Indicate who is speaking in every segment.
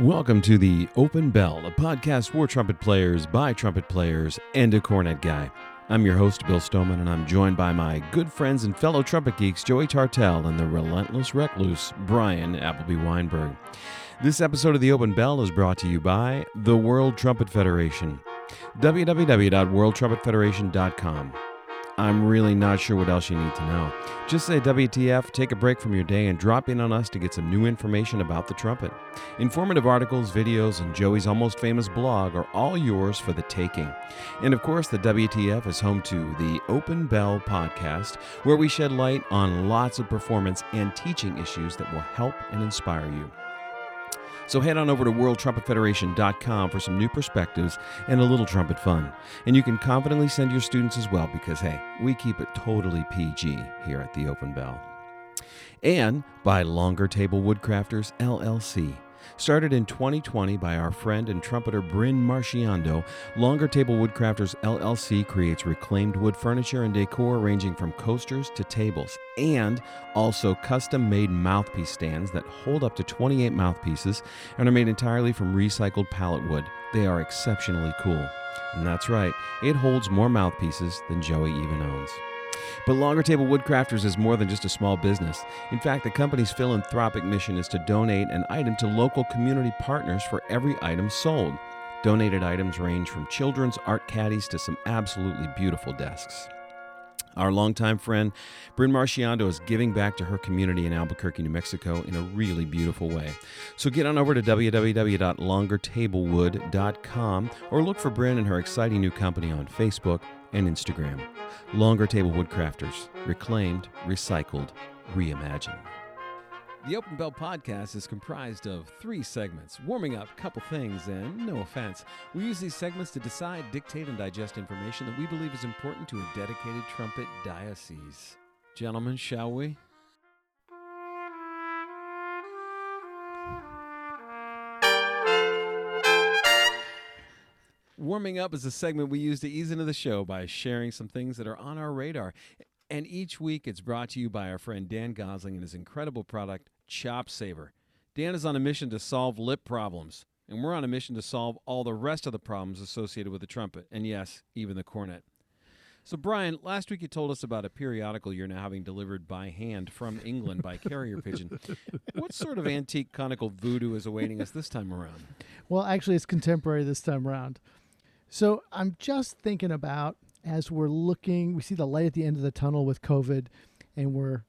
Speaker 1: Welcome to the Open Bell, a podcast for trumpet players by trumpet players and a cornet guy. I'm your host, Bill Stoneman, and I'm joined by my good friends and fellow trumpet geeks, Joey Tartell and the relentless recluse, Bryan Appleby Wineberg. This episode of the Open Bell is brought to you by the World Trumpet Federation. www.worldtrumpetfederation.com. I'm really not sure what else you need to know. Just say WTF, take a break from your day, and drop in on us to get some new information about the trumpet. Informative articles, videos, and Joey's almost famous blog are all yours for the taking. And of course, the WTF is home to the Open Bell podcast, where we shed light on lots of performance and teaching issues that will help and inspire you. So head on over to worldtrumpetfederation.com for some new perspectives and a little trumpet fun. And you can confidently send your students as well because, hey, we keep it totally PG here at the Open Bell. And by Longer Table Woodcrafters LLC. Started in 2020 by our friend and trumpeter Bryn Marciando, Longer Table Woodcrafters LLC creates reclaimed wood furniture and decor ranging from coasters to tables, and also custom made mouthpiece stands that hold up to 28 mouthpieces and are made entirely from recycled pallet wood. They are exceptionally cool. And that's right, it holds more mouthpieces than Joey even owns. But Longer Table Woodcrafters is more than just a small business. In fact, the company's philanthropic mission is to donate an item to local community partners for every item sold. Donated items range from children's art caddies to some absolutely beautiful desks. Our longtime friend, Bryn Marciando, is giving back to her community in Albuquerque, New Mexico in a really beautiful way. So get on over to www.longertablewood.com or look for Bryn and her exciting new company on Facebook and Instagram. Longer Table Woodcrafters, reclaimed, recycled, reimagined. The Open Bell podcast is comprised of three segments warming up, couple things, and no offense. We use these segments to decide, dictate, and digest information that we believe is important to a dedicated trumpet diocese. Gentlemen, shall we? Warming up is a segment we use to ease into the show by sharing some things that are on our radar. And each week it's brought to you by our friend Dan Gosling and his incredible product, Chop Saver. Dan is on a mission to solve lip problems, and we're on a mission to solve all the rest of the problems associated with the trumpet, and yes, even the cornet. So, Bryan, last week you told us about a periodical you're now having delivered by hand from England by carrier pigeon. what sort of antique conical voodoo is awaiting us this time around?
Speaker 2: Well, actually, it's contemporary this time around. So I'm just thinking about as we're looking, we see the light at the end of the tunnel with COVID, and we're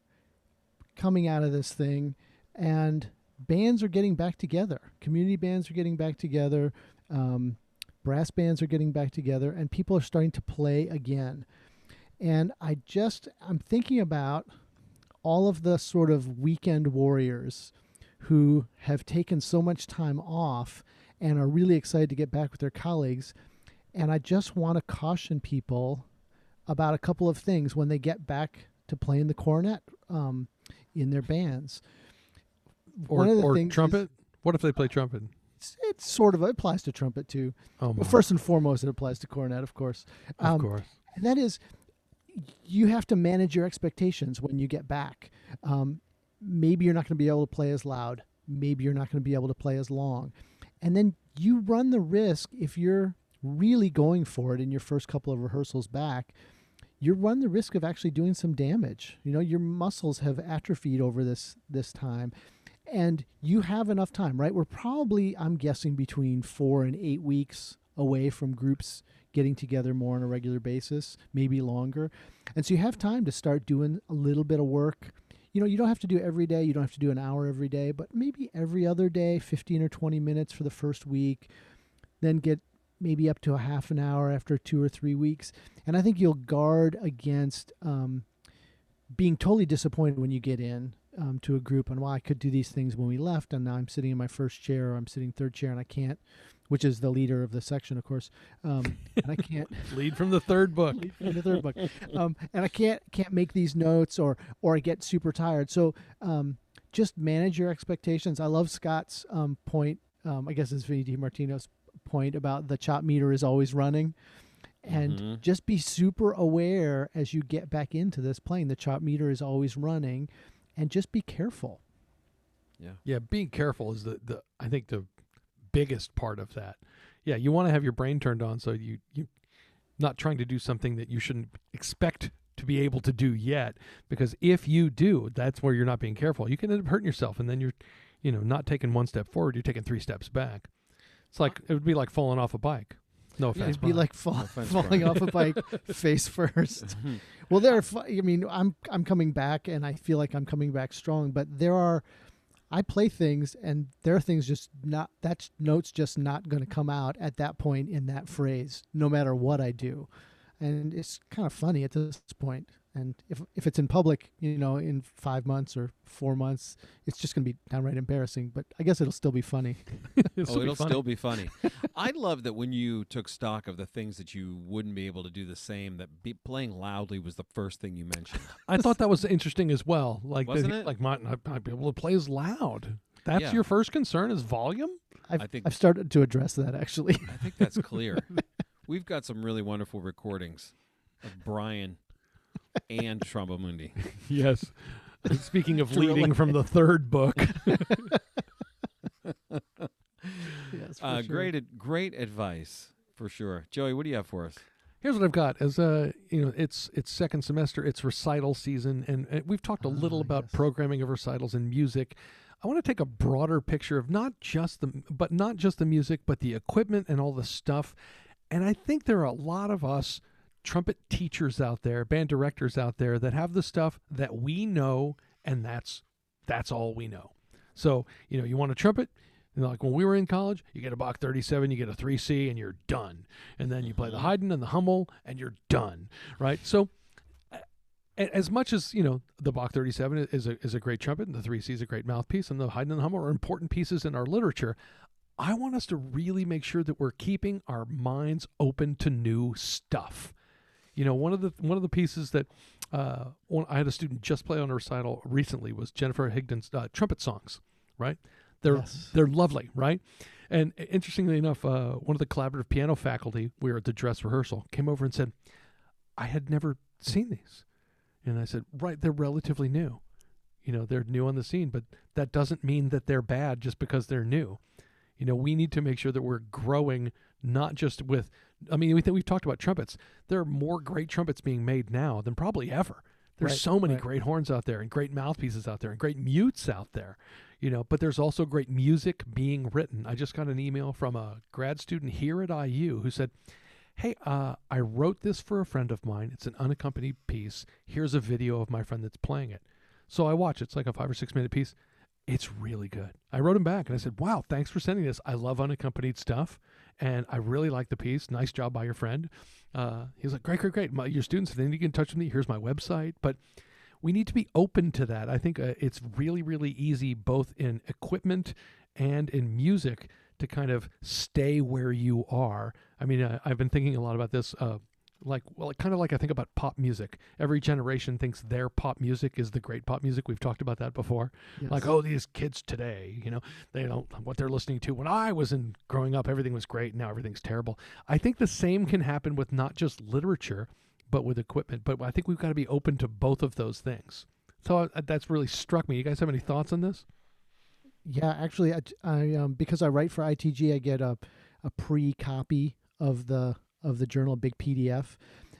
Speaker 2: coming out of this thing, and bands are getting back together. Community bands are getting back together. Um, brass bands are getting back together, and people are starting to play again. And I just, I'm thinking about all of the sort of weekend warriors who have taken so much time off and are really excited to get back with their colleagues and I just want to caution people about a couple of things when they get back to playing the cornet um, in their bands.
Speaker 3: Or, or trumpet? Is, what if they play trumpet?
Speaker 2: It's, it sort of applies to trumpet too.
Speaker 3: Oh,
Speaker 2: but first and foremost, it applies to cornet, of course.
Speaker 3: Um, of course.
Speaker 2: And that is, you have to manage your expectations when you get back. Um, maybe you're not going to be able to play as loud. Maybe you're not going to be able to play as long. And then you run the risk if you're really going for it in your first couple of rehearsals back, you run the risk of actually doing some damage. You know, your muscles have atrophied over this this time and you have enough time, right? We're probably I'm guessing between 4 and 8 weeks away from groups getting together more on a regular basis, maybe longer. And so you have time to start doing a little bit of work. You know, you don't have to do every day, you don't have to do an hour every day, but maybe every other day, 15 or 20 minutes for the first week. Then get maybe up to a half an hour after two or three weeks. And I think you'll guard against um, being totally disappointed when you get in um, to a group and well, I could do these things when we left, and now I'm sitting in my first chair or I'm sitting third chair and I can't, which is the leader of the section, of course, um, and I can't
Speaker 3: lead from the third book.
Speaker 2: from the third book, um, and I can't can't make these notes or or I get super tired. So um, just manage your expectations. I love Scott's um, point. Um, I guess it's Vinny DiMartino's point about the chop meter is always running and mm-hmm. just be super aware as you get back into this plane the chop meter is always running and just be careful
Speaker 3: yeah yeah being careful is the, the i think the biggest part of that. Yeah, you want to have your brain turned on so you you not trying to do something that you shouldn't expect to be able to do yet because if you do, that's where you're not being careful. You can end up hurting yourself and then you're you know, not taking one step forward, you're taking three steps back. It's like it would be like falling off a bike. No offense.
Speaker 2: It'd be like fall, no offense, falling off a bike face first. Mm-hmm. well, there. Are, I mean, I'm I'm coming back, and I feel like I'm coming back strong. But there are, I play things, and there are things just not. That note's just not going to come out at that point in that phrase, no matter what I do, and it's kind of funny at this point. And if if it's in public, you know, in five months or four months, it's just going to be downright embarrassing. But I guess it'll still be funny.
Speaker 1: Oh, it'll oh, it'll funny. still be funny. I love that when you took stock of the things that you wouldn't be able to do the same, that be, playing loudly was the first thing you mentioned.
Speaker 3: I thought that was interesting as well. Like,
Speaker 1: Wasn't it?
Speaker 3: like might not be able to play as loud. That's yeah. your first concern is volume.
Speaker 2: I've, I think I've started to address that actually.
Speaker 1: I think that's clear. We've got some really wonderful recordings of Bryan and Trombomundi.
Speaker 3: yes. Speaking of leading from the third book.
Speaker 1: yes, uh, sure. Great, great advice for sure. Joey, what do you have for us?
Speaker 3: Here's what I've got. As uh, you know, it's it's second semester. It's recital season, and, and we've talked a little ah, about yes. programming of recitals and music. I want to take a broader picture of not just the, but not just the music, but the equipment and all the stuff. And I think there are a lot of us trumpet teachers out there, band directors out there that have the stuff that we know and that's that's all we know. So, you know, you want a trumpet, and like when we were in college, you get a Bach 37, you get a 3C, and you're done. And then you play the mm-hmm. Haydn and the Hummel, and you're done, right? So, as much as you know, the Bach 37 is a is a great trumpet, and the 3C is a great mouthpiece, and the Haydn and the Hummel are important pieces in our literature. I want us to really make sure that we're keeping our minds open to new stuff. You know, one of the one of the pieces that uh, one, I had a student just play on a recital recently was Jennifer Higdon's uh, trumpet songs. Right? They're yes. they're lovely, right? And interestingly enough, uh, one of the collaborative piano faculty, we were at the dress rehearsal, came over and said, "I had never seen these," and I said, "Right, they're relatively new. You know, they're new on the scene, but that doesn't mean that they're bad just because they're new. You know, we need to make sure that we're growing not just with I mean, we think we've talked about trumpets. There are more great trumpets being made now than probably ever. There's right, so many right. great horns out there and great mouthpieces out there and great mutes out there, you know, but there's also great music being written. I just got an email from a grad student here at IU who said, Hey, uh, I wrote this for a friend of mine. It's an unaccompanied piece. Here's a video of my friend that's playing it. So I watch. It's like a five or six minute piece. It's really good. I wrote him back and I said, Wow, thanks for sending this. I love unaccompanied stuff and I really like the piece. Nice job by your friend. Uh, he was like, great, great, great. My, your students, then you in touch with me. Here's my website. But we need to be open to that. I think uh, it's really, really easy, both in equipment and in music, to kind of stay where you are. I mean, uh, I've been thinking a lot about this. Uh, like well kind of like i think about pop music. Every generation thinks their pop music is the great pop music. We've talked about that before. Yes. like oh these kids today you know they don't what they're listening to. When i was in growing up everything was great. Now everything's terrible. I think the same can happen with not just literature but with equipment. But i think we've got to be open to both of those things. So uh, that's really struck me. You guys have any thoughts on this?
Speaker 2: Yeah actually i, I um, because i write for itg i get a, a pre copy of the of the journal, big PDF.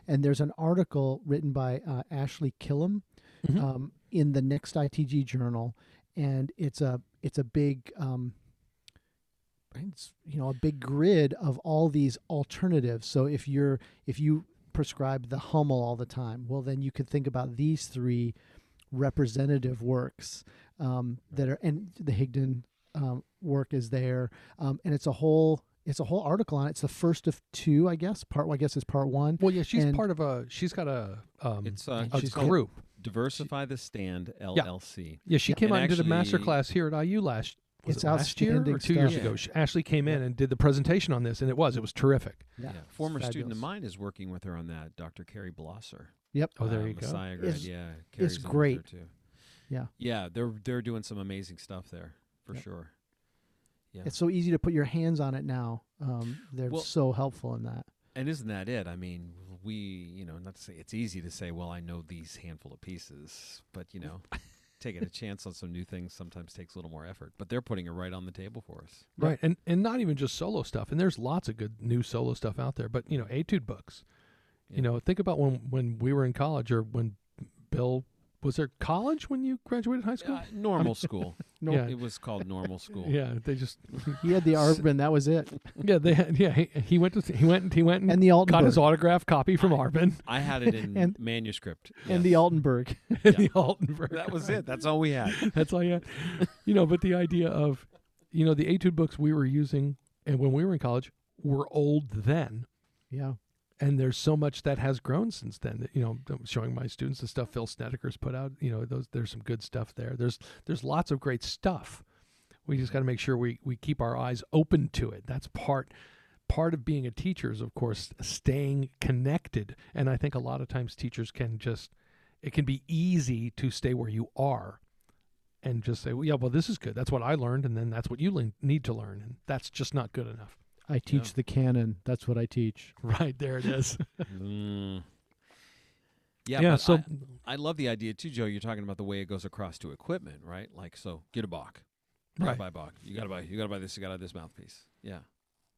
Speaker 2: And there's an article written by uh, Ashley Killam mm-hmm. um, in the next ITG journal, and it's a it's a big um, it's you know a big grid of all these alternatives. So if you're if you prescribe the Hummel all the time, well then you could think about these three representative works um, that are and the Higdon um, work is there, um, and it's a whole it's a whole article on it. It's the first of two, I guess. Part I guess is part one.
Speaker 3: Well, yeah, she's and part of a. She's got a. Um,
Speaker 1: it's uh,
Speaker 3: a, a group.
Speaker 1: Diversify the Stand LLC.
Speaker 3: Yeah, yeah she yeah. came and out and did a master class here at IU last. Was it's it last year or two stuff. years yeah. ago? She, Ashley came in and did the presentation on this, and it was it was terrific.
Speaker 1: Yeah, former student of mine is working with her on that, Dr. Carrie Blosser.
Speaker 2: Yep.
Speaker 3: Oh, there uh, you
Speaker 1: Messiah
Speaker 3: go.
Speaker 1: Grad. It's, yeah,
Speaker 2: Carrie's it's great
Speaker 1: too.
Speaker 2: Yeah.
Speaker 1: Yeah, they're they're doing some amazing stuff there for yep. sure.
Speaker 2: Yeah. It's so easy to put your hands on it now. Um, they're well, so helpful in that.
Speaker 1: And isn't that it? I mean, we, you know, not to say it's easy to say, well, I know these handful of pieces, but you know, taking a chance on some new things sometimes takes a little more effort, but they're putting it right on the table for us.
Speaker 3: Right. And and not even just solo stuff. And there's lots of good new solo stuff out there. But you know, etude books.
Speaker 1: Yeah.
Speaker 3: You know, think about when when we were in college or when Bill was there college when you graduated high school?
Speaker 1: Uh, normal school.
Speaker 2: No,
Speaker 3: Yeah.
Speaker 1: It was called normal school.
Speaker 3: Yeah, they just
Speaker 2: he had the Arban. That was it,
Speaker 3: yeah they had, yeah he, he went to he went he went and,
Speaker 2: and the
Speaker 3: got his autograph copy from Arban
Speaker 1: I had it in
Speaker 2: And-
Speaker 1: manuscript.
Speaker 2: and the Altenburg.
Speaker 3: and the Altenburg.
Speaker 1: That was it. That's all we had.
Speaker 3: That's all you had. You know, but the idea of, you know, the etude books we were using and when we were in college were old then.
Speaker 2: Yeah,
Speaker 3: And there's so much that has grown since then. That, you know, showing my students the stuff Phil Snedecor's put out. You know, those there's some good stuff there. There's there's lots of great stuff. We just got to make sure we we keep our eyes open to it. That's part part of being a teacher is of course staying connected. And I think a lot of times teachers can just it can be easy to stay where you are and just say, well, yeah, well, this is good. That's what I learned, and then that's what you le- need to learn, and that's just not good enough.
Speaker 2: I teach
Speaker 1: Yeah.
Speaker 2: the canon. That's what I teach.
Speaker 3: Right there, it is.
Speaker 1: Mm. Yeah,
Speaker 3: yeah.
Speaker 1: but
Speaker 3: so
Speaker 1: I, I love the idea too, Joe. You're talking about the way it goes across to equipment, right? Like, so get a Bach.
Speaker 3: Right.
Speaker 1: buy a Bach. You gotta buy. You gotta buy this. You gotta have this mouthpiece. Yeah.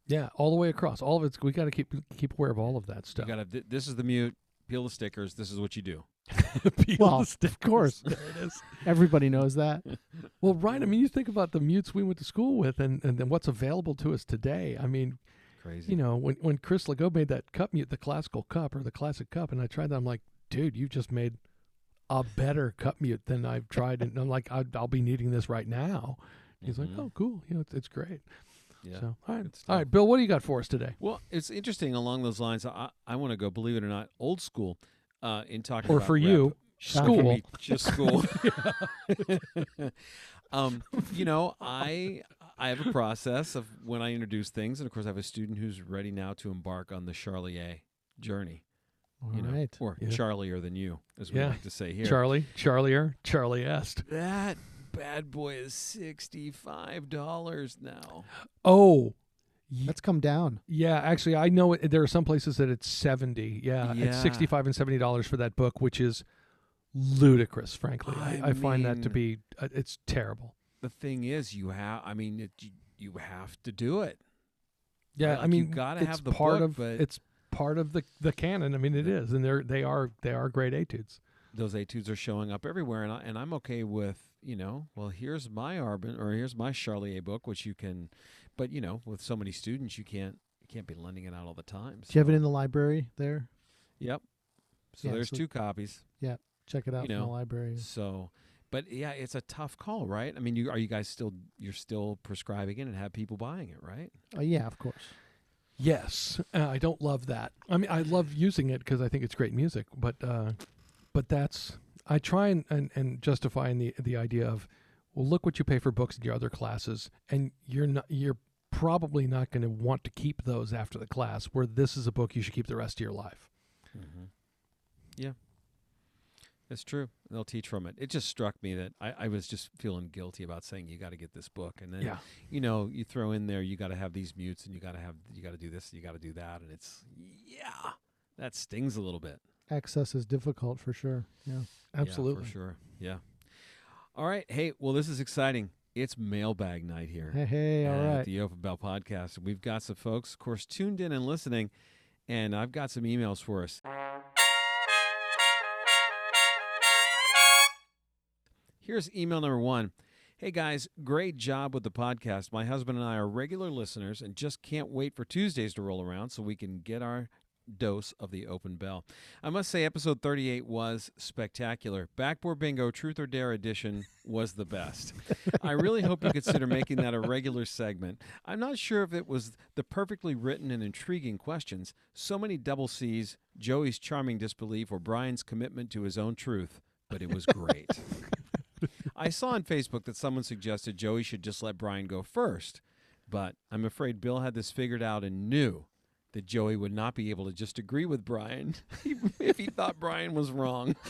Speaker 3: yeah, all the way across, all of it's we got to keep keep aware of all of that stuff.
Speaker 1: You gotta. Th- this is the mute. Peel the stickers. This is what you do.
Speaker 3: Peel
Speaker 2: Well,
Speaker 3: the
Speaker 2: of course.
Speaker 3: there it is.
Speaker 2: Everybody knows that.
Speaker 3: Well, right. I mean, you think about the mutes we went to school with, and and then what's available to us today. I mean,
Speaker 1: Crazy.
Speaker 3: you know, when when Chris Legault made that cup mute, the classical cup or the classic cup, and I tried that, I'm like, dude, you just made a better cup mute than I've tried, and I'm like, I'll, I'll be needing this right now. He's like,
Speaker 1: Mhm.
Speaker 3: oh, cool. You know, it's, it's great.
Speaker 1: Yeah.
Speaker 3: So, all right,
Speaker 1: good
Speaker 3: all
Speaker 1: stuff.
Speaker 3: right, Bill, what do you got for us today?
Speaker 1: Well, it's interesting along those lines. I I want to go, believe it or not, old school. Uh, in talking
Speaker 3: Or
Speaker 1: about
Speaker 3: for
Speaker 1: rep.
Speaker 3: you, school.
Speaker 1: me, just school. um, you know, I I have a process of when I introduce things, and of course, I have a student who's ready now to embark on the Charlier journey.
Speaker 2: All
Speaker 1: You know,
Speaker 2: right.
Speaker 1: or
Speaker 3: Yeah.
Speaker 1: Charlier than you, as we
Speaker 3: Yeah.
Speaker 1: like to say here.
Speaker 3: Charlie, Charlier, Charlie Est.
Speaker 1: that bad boy is sixty five dollars now.
Speaker 3: Oh, y-
Speaker 2: Let's come down.
Speaker 3: yeah. Actually, I know it, there are some places that it's seventy. Yeah,
Speaker 1: Yeah.
Speaker 3: it's sixty-five and seventy dollars for that book, which is ludicrous. Frankly, I,
Speaker 1: I
Speaker 3: I find that to be uh, it's terrible.
Speaker 1: The thing is, you have. I mean, it, you, you have to do it.
Speaker 3: Yeah,
Speaker 1: Right,
Speaker 3: I
Speaker 1: like, you
Speaker 3: mean,
Speaker 1: gotta
Speaker 3: it's
Speaker 1: have the
Speaker 3: part
Speaker 1: book,
Speaker 3: of
Speaker 1: but-
Speaker 3: it's part of the the canon. I mean, it
Speaker 1: Yeah.
Speaker 3: is, and they're they are they are great etudes.
Speaker 1: those etudes are showing up everywhere, and I, and I'm okay with you know, well, here's my Arban or here's my Charlier book, which you can, but you know, with so many students, you can't you can't be lending it out all the time.
Speaker 2: Do you have it in the library there?
Speaker 1: Yep. So
Speaker 2: Yeah,
Speaker 1: there's
Speaker 2: so-
Speaker 1: two copies.
Speaker 2: Yeah, check it out
Speaker 1: You
Speaker 2: in the library.
Speaker 1: So, but yeah, it's a tough call, right? I mean, you are you guys still you're still prescribing it and have people buying it, right?
Speaker 2: Oh yeah, of course.
Speaker 3: Yes, uh, I don't love that. I mean, I love using it because I think it's great music, but uh, but that's I try and, and, and justify in the the idea of well, look what you pay for books in your other classes, and you're not you're probably not going to want to keep those after the class. Where this is a book you should keep the rest of your life.
Speaker 1: Mm-hmm. Yeah, it's true. They'll teach from it. It just struck me that I, I was just feeling guilty about saying you got to get this book, and then
Speaker 3: Yeah,
Speaker 1: you know you throw in there you got to have these mutes, and you got to have you got to do this, and you got to do that, and it's yeah, that stings a little bit.
Speaker 2: Access is difficult for sure. Yeah.
Speaker 1: Yeah,
Speaker 3: absolutely.
Speaker 1: for sure. Yeah. All right. Hey, well, this is exciting. It's mailbag night here.
Speaker 2: Hey, hey, all
Speaker 1: at
Speaker 2: right.
Speaker 1: the Open Bell podcast. We've got some folks, of course, tuned in and listening, and I've got some emails for us. Here's email number one. Hey guys, great job with the podcast. My husband and I are regular listeners and just can't wait for Tuesdays to roll around so we can get our dose of the open bell. I must say, episode 38 was spectacular. Backboard Bingo Truth or Dare edition was the best. I really hope you consider making that a regular segment. I'm not sure if it was the perfectly written and intriguing questions, so many double C's, Joey's charming disbelief, or Bryan's commitment to his own truth, but it was great. I saw on Facebook that someone suggested Joey should just let Bryan go first, but I'm afraid Bill had this figured out and knew that Joey would not be able to just agree with Bryan if he thought Bryan was wrong.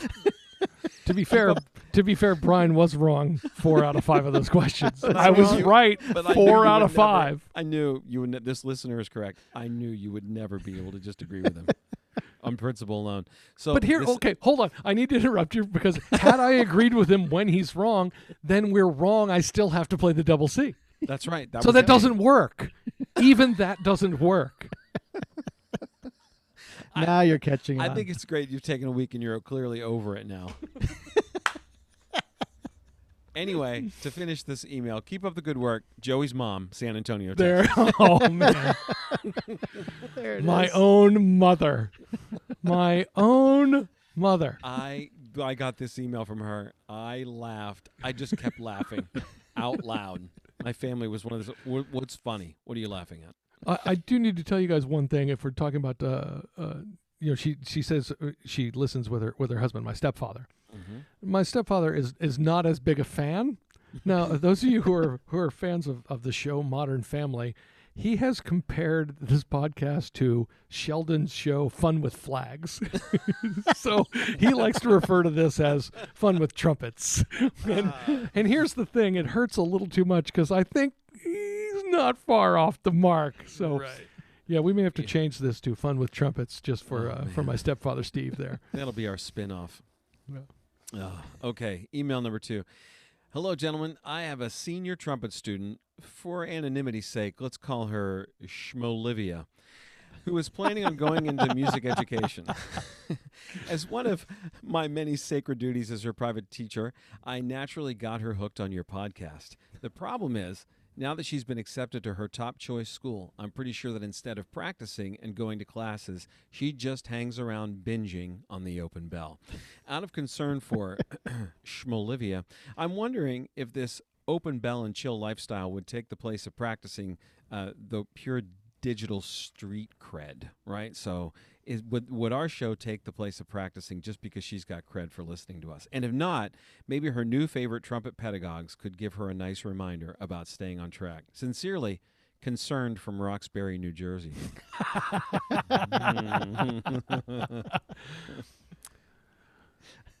Speaker 3: To be fair, to be fair, Bryan was wrong four out of five of those questions. I was right
Speaker 1: but
Speaker 3: four out of
Speaker 1: never-
Speaker 3: five.
Speaker 1: I knew you would. Ne- this listener is correct. I knew you would never be able to just agree with him. On principle alone. So,
Speaker 3: But here,
Speaker 1: this-
Speaker 3: okay, hold on. I need to interrupt you because had I agreed with him when he's wrong, then we're wrong. I still have to play the double C.
Speaker 1: that's right. That
Speaker 3: so that doesn't work. Even that doesn't work.
Speaker 2: now you're catching
Speaker 1: I
Speaker 2: on.
Speaker 1: think it's great you've taken a week and you're clearly over it now. anyway, to finish this email, keep up the good work. Joey's mom, San Antonio. Texas.
Speaker 3: There. Oh man,
Speaker 2: There it
Speaker 3: my
Speaker 2: is.
Speaker 3: own mother, my own mother.
Speaker 1: I I got this email from her. I laughed. I just kept laughing out loud. My family was one of those. What's funny? What are you laughing at?
Speaker 3: I, I do need to tell you guys one thing. If we're talking about, uh, uh, you know, she she says uh, she listens with her with her husband, my stepfather.
Speaker 1: Mm-hmm.
Speaker 3: My stepfather is is not as big a fan. Now, those of you who are who are fans of, of the show Modern Family, he has compared this podcast to Sheldon's show Fun with Flags. so he likes to refer to this as Fun with Trumpets. and, and here's the thing: it hurts a little too much because I think he's not far off the mark. So. Yeah, we may have to
Speaker 1: Yeah.
Speaker 3: change this to "Fun with Trumpets" just for
Speaker 1: Oh,
Speaker 3: uh, for my stepfather Steve there.
Speaker 1: That'll be our spin-off.
Speaker 3: Yeah.
Speaker 1: Ah, okay, email number two. Hello, gentlemen. I have a senior trumpet student. For anonymity's sake, let's call her Schmolivia, who is planning on going into music education. as one of my many sacred duties as her private teacher, I naturally got her hooked on your podcast. The problem is, now that she's been accepted to her top choice school, I'm pretty sure that instead of practicing and going to classes, she just hangs around binging on the open bell. Out of concern for Schmolivia, I'm wondering if this open bell and chill lifestyle would take the place of practicing uh, the pure digital street cred, right? So, is would would our show take the place of practicing just because she's got cred for listening to us? And if not, maybe her new favorite trumpet pedagogues could give her a nice reminder about staying on track. Sincerely, concerned from Roxbury, New Jersey.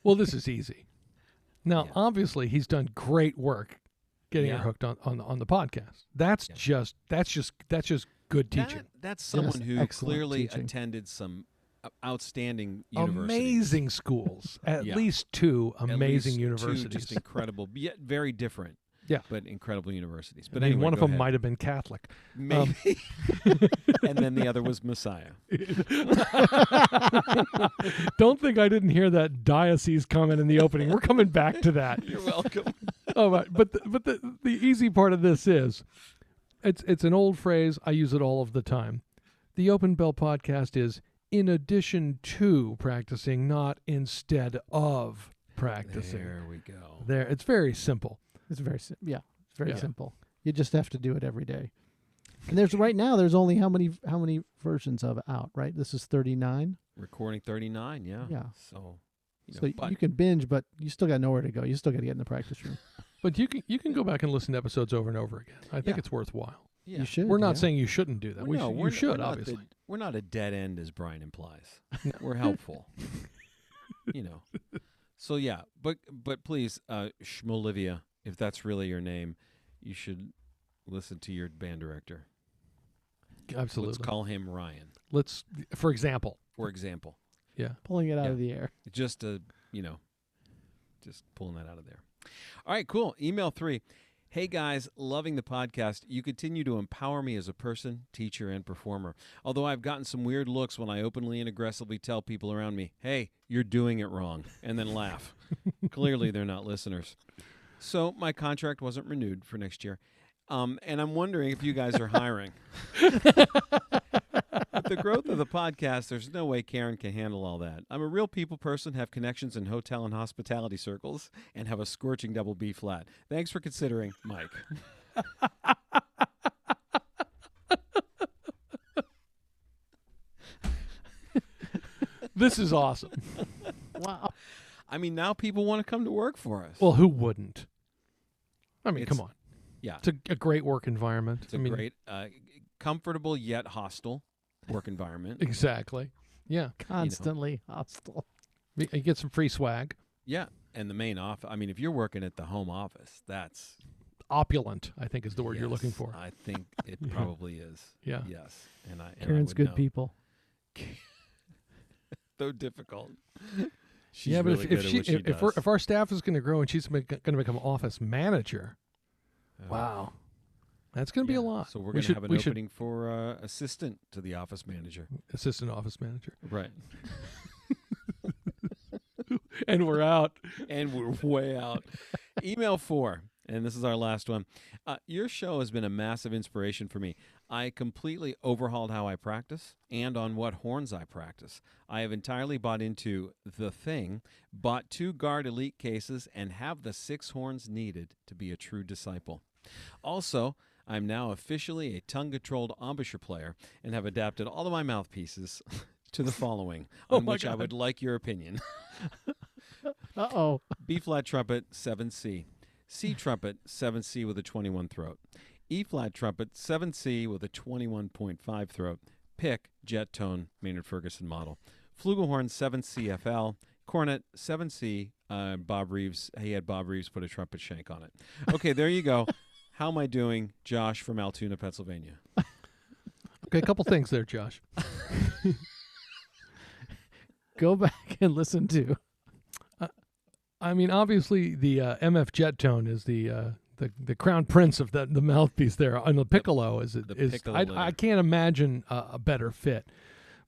Speaker 3: Well, this is easy. Now,
Speaker 1: Yeah.
Speaker 3: obviously, he's done great work getting
Speaker 1: Yeah.
Speaker 3: her hooked on, on on the podcast. That's
Speaker 1: Yeah.
Speaker 3: just that's just that's just good teaching.
Speaker 1: That- that's someone who clearly
Speaker 2: teaching.
Speaker 1: attended some uh, outstanding universities.
Speaker 3: Amazing schools, at
Speaker 1: Yeah.
Speaker 3: least two amazing
Speaker 1: least two
Speaker 3: universities.
Speaker 1: just incredible, yet very different.
Speaker 3: Yeah.
Speaker 1: but incredible universities.
Speaker 3: But I
Speaker 1: But
Speaker 3: mean,
Speaker 1: anyway,
Speaker 3: one of them
Speaker 1: ahead.
Speaker 3: might have been Catholic.
Speaker 1: maybe, and then the other was Messiah.
Speaker 3: Don't think I didn't hear that diocese comment in the opening. We're coming back to that.
Speaker 1: You're welcome.
Speaker 3: oh, right. but the, but the the easy part of this is, it's it's an old phrase. I use it all of the time. The Open Bell podcast is in addition to practicing, not instead of practicing.
Speaker 1: There we go.
Speaker 3: There, it's very simple.
Speaker 2: It's very sim- yeah, it's very
Speaker 3: Yeah.
Speaker 2: simple. You just have to do it every day. And there's right now there's only how many how many versions of it out, right? This is 39.
Speaker 1: Recording 39, yeah.
Speaker 2: Yeah.
Speaker 1: So, you know,
Speaker 2: so you can binge, but you still got nowhere to go. You still got to get in the practice room.
Speaker 3: But you can you can go back and listen to episodes over and over again. I think
Speaker 1: Yeah.
Speaker 3: it's worthwhile.
Speaker 1: yeah.
Speaker 2: You should.
Speaker 3: We're not
Speaker 2: yeah.
Speaker 3: saying you shouldn't do that.
Speaker 1: Well,
Speaker 3: We
Speaker 1: no,
Speaker 3: sh-
Speaker 1: we're,
Speaker 3: you should
Speaker 1: we're not
Speaker 3: obviously.
Speaker 1: The, we're not a dead end, as Bryan implies. we're helpful. you know. So yeah, but but please, uh, Schmolivia, if that's really your name, you should listen to your band director.
Speaker 3: Absolutely.
Speaker 1: Let's call him Ryan,
Speaker 3: Let's, for example,
Speaker 1: for example.
Speaker 3: yeah.
Speaker 2: pulling it out
Speaker 1: Yeah.
Speaker 2: of the air.
Speaker 1: Just a you know, just pulling that out of there. All right, cool. Email three. Hey guys, loving the podcast. You continue to empower me as a person, teacher, and performer. Although I've gotten some weird looks when I openly and aggressively tell people around me, hey, you're doing it wrong, and then laugh. Clearly, they're not listeners. So my contract wasn't renewed for next year. Um, and I'm wondering if you guys are hiring. With the growth of the podcast, there's no way Karen can handle all that. I'm a real people person, have connections in hotel and hospitality circles, and have a scorching double B flat. Thanks for considering, Mike.
Speaker 3: This is awesome.
Speaker 2: Wow.
Speaker 1: I mean, now people want to come to work for us.
Speaker 3: well, who wouldn't? I mean,
Speaker 1: It's-
Speaker 3: come on.
Speaker 1: yeah,
Speaker 3: It's a, a great work environment.
Speaker 1: it's a
Speaker 3: I mean,
Speaker 1: great, uh, comfortable yet hostile work environment.
Speaker 3: Exactly. Yeah.
Speaker 2: Constantly hostile.
Speaker 3: You you get some free swag.
Speaker 1: Yeah, and the main office. I mean, if you're working at the home office, that's
Speaker 3: Opulent, I think is the word you're looking
Speaker 1: yes,
Speaker 3: for.
Speaker 1: I think it
Speaker 3: Yeah.
Speaker 1: probably is.
Speaker 3: Yeah.
Speaker 1: Yes, and I. and I
Speaker 2: Karen's
Speaker 1: would
Speaker 2: good
Speaker 1: know.
Speaker 2: people.
Speaker 1: so difficult. She's
Speaker 3: yeah, but
Speaker 1: really
Speaker 3: if,
Speaker 1: good
Speaker 3: if
Speaker 1: at
Speaker 3: she
Speaker 1: what she
Speaker 3: if, if, we're, if our staff is going to grow and she's going to become office manager,
Speaker 1: Uh,
Speaker 3: wow, that's going to be a lot.
Speaker 1: So we're going to
Speaker 3: should
Speaker 1: have an
Speaker 3: we should
Speaker 1: opening for uh, assistant to the office manager.
Speaker 3: assistant office manager,
Speaker 1: Right.
Speaker 3: and we're out.
Speaker 1: and we're way out. Email four, and this is our last one. Uh, your show has been a massive inspiration for me. I completely overhauled how I practice and on what horns I practice. I have entirely bought into the thing, bought two Gard Elite cases, and have the six horns needed to be a true disciple. Also, I'm now officially a tongue controlled embouchure player and have adapted all of my mouthpieces to the following,
Speaker 3: Oh
Speaker 1: on which I would like your opinion.
Speaker 2: Uh oh.
Speaker 1: B flat trumpet 7C. C trumpet 7C with a 21 throat. E flat trumpet 7C with a 21.5 throat. Pick jet tone Maynard Ferguson model. Flugelhorn 7CFL. Cornet 7C. Uh, Bob Reeves. He had Bob Reeves put a trumpet shank on it. Okay, there you go. How am I doing, Josh from Altoona, Pennsylvania?
Speaker 3: Okay, a couple things there, Josh.
Speaker 2: Go back and listen to.
Speaker 3: I mean, obviously, the uh, MF Jet Tone is the uh, the the crown prince of the the mouthpiece there, and the piccolo is
Speaker 1: the
Speaker 3: is
Speaker 1: piccolo
Speaker 3: I. I can't imagine a, a better fit.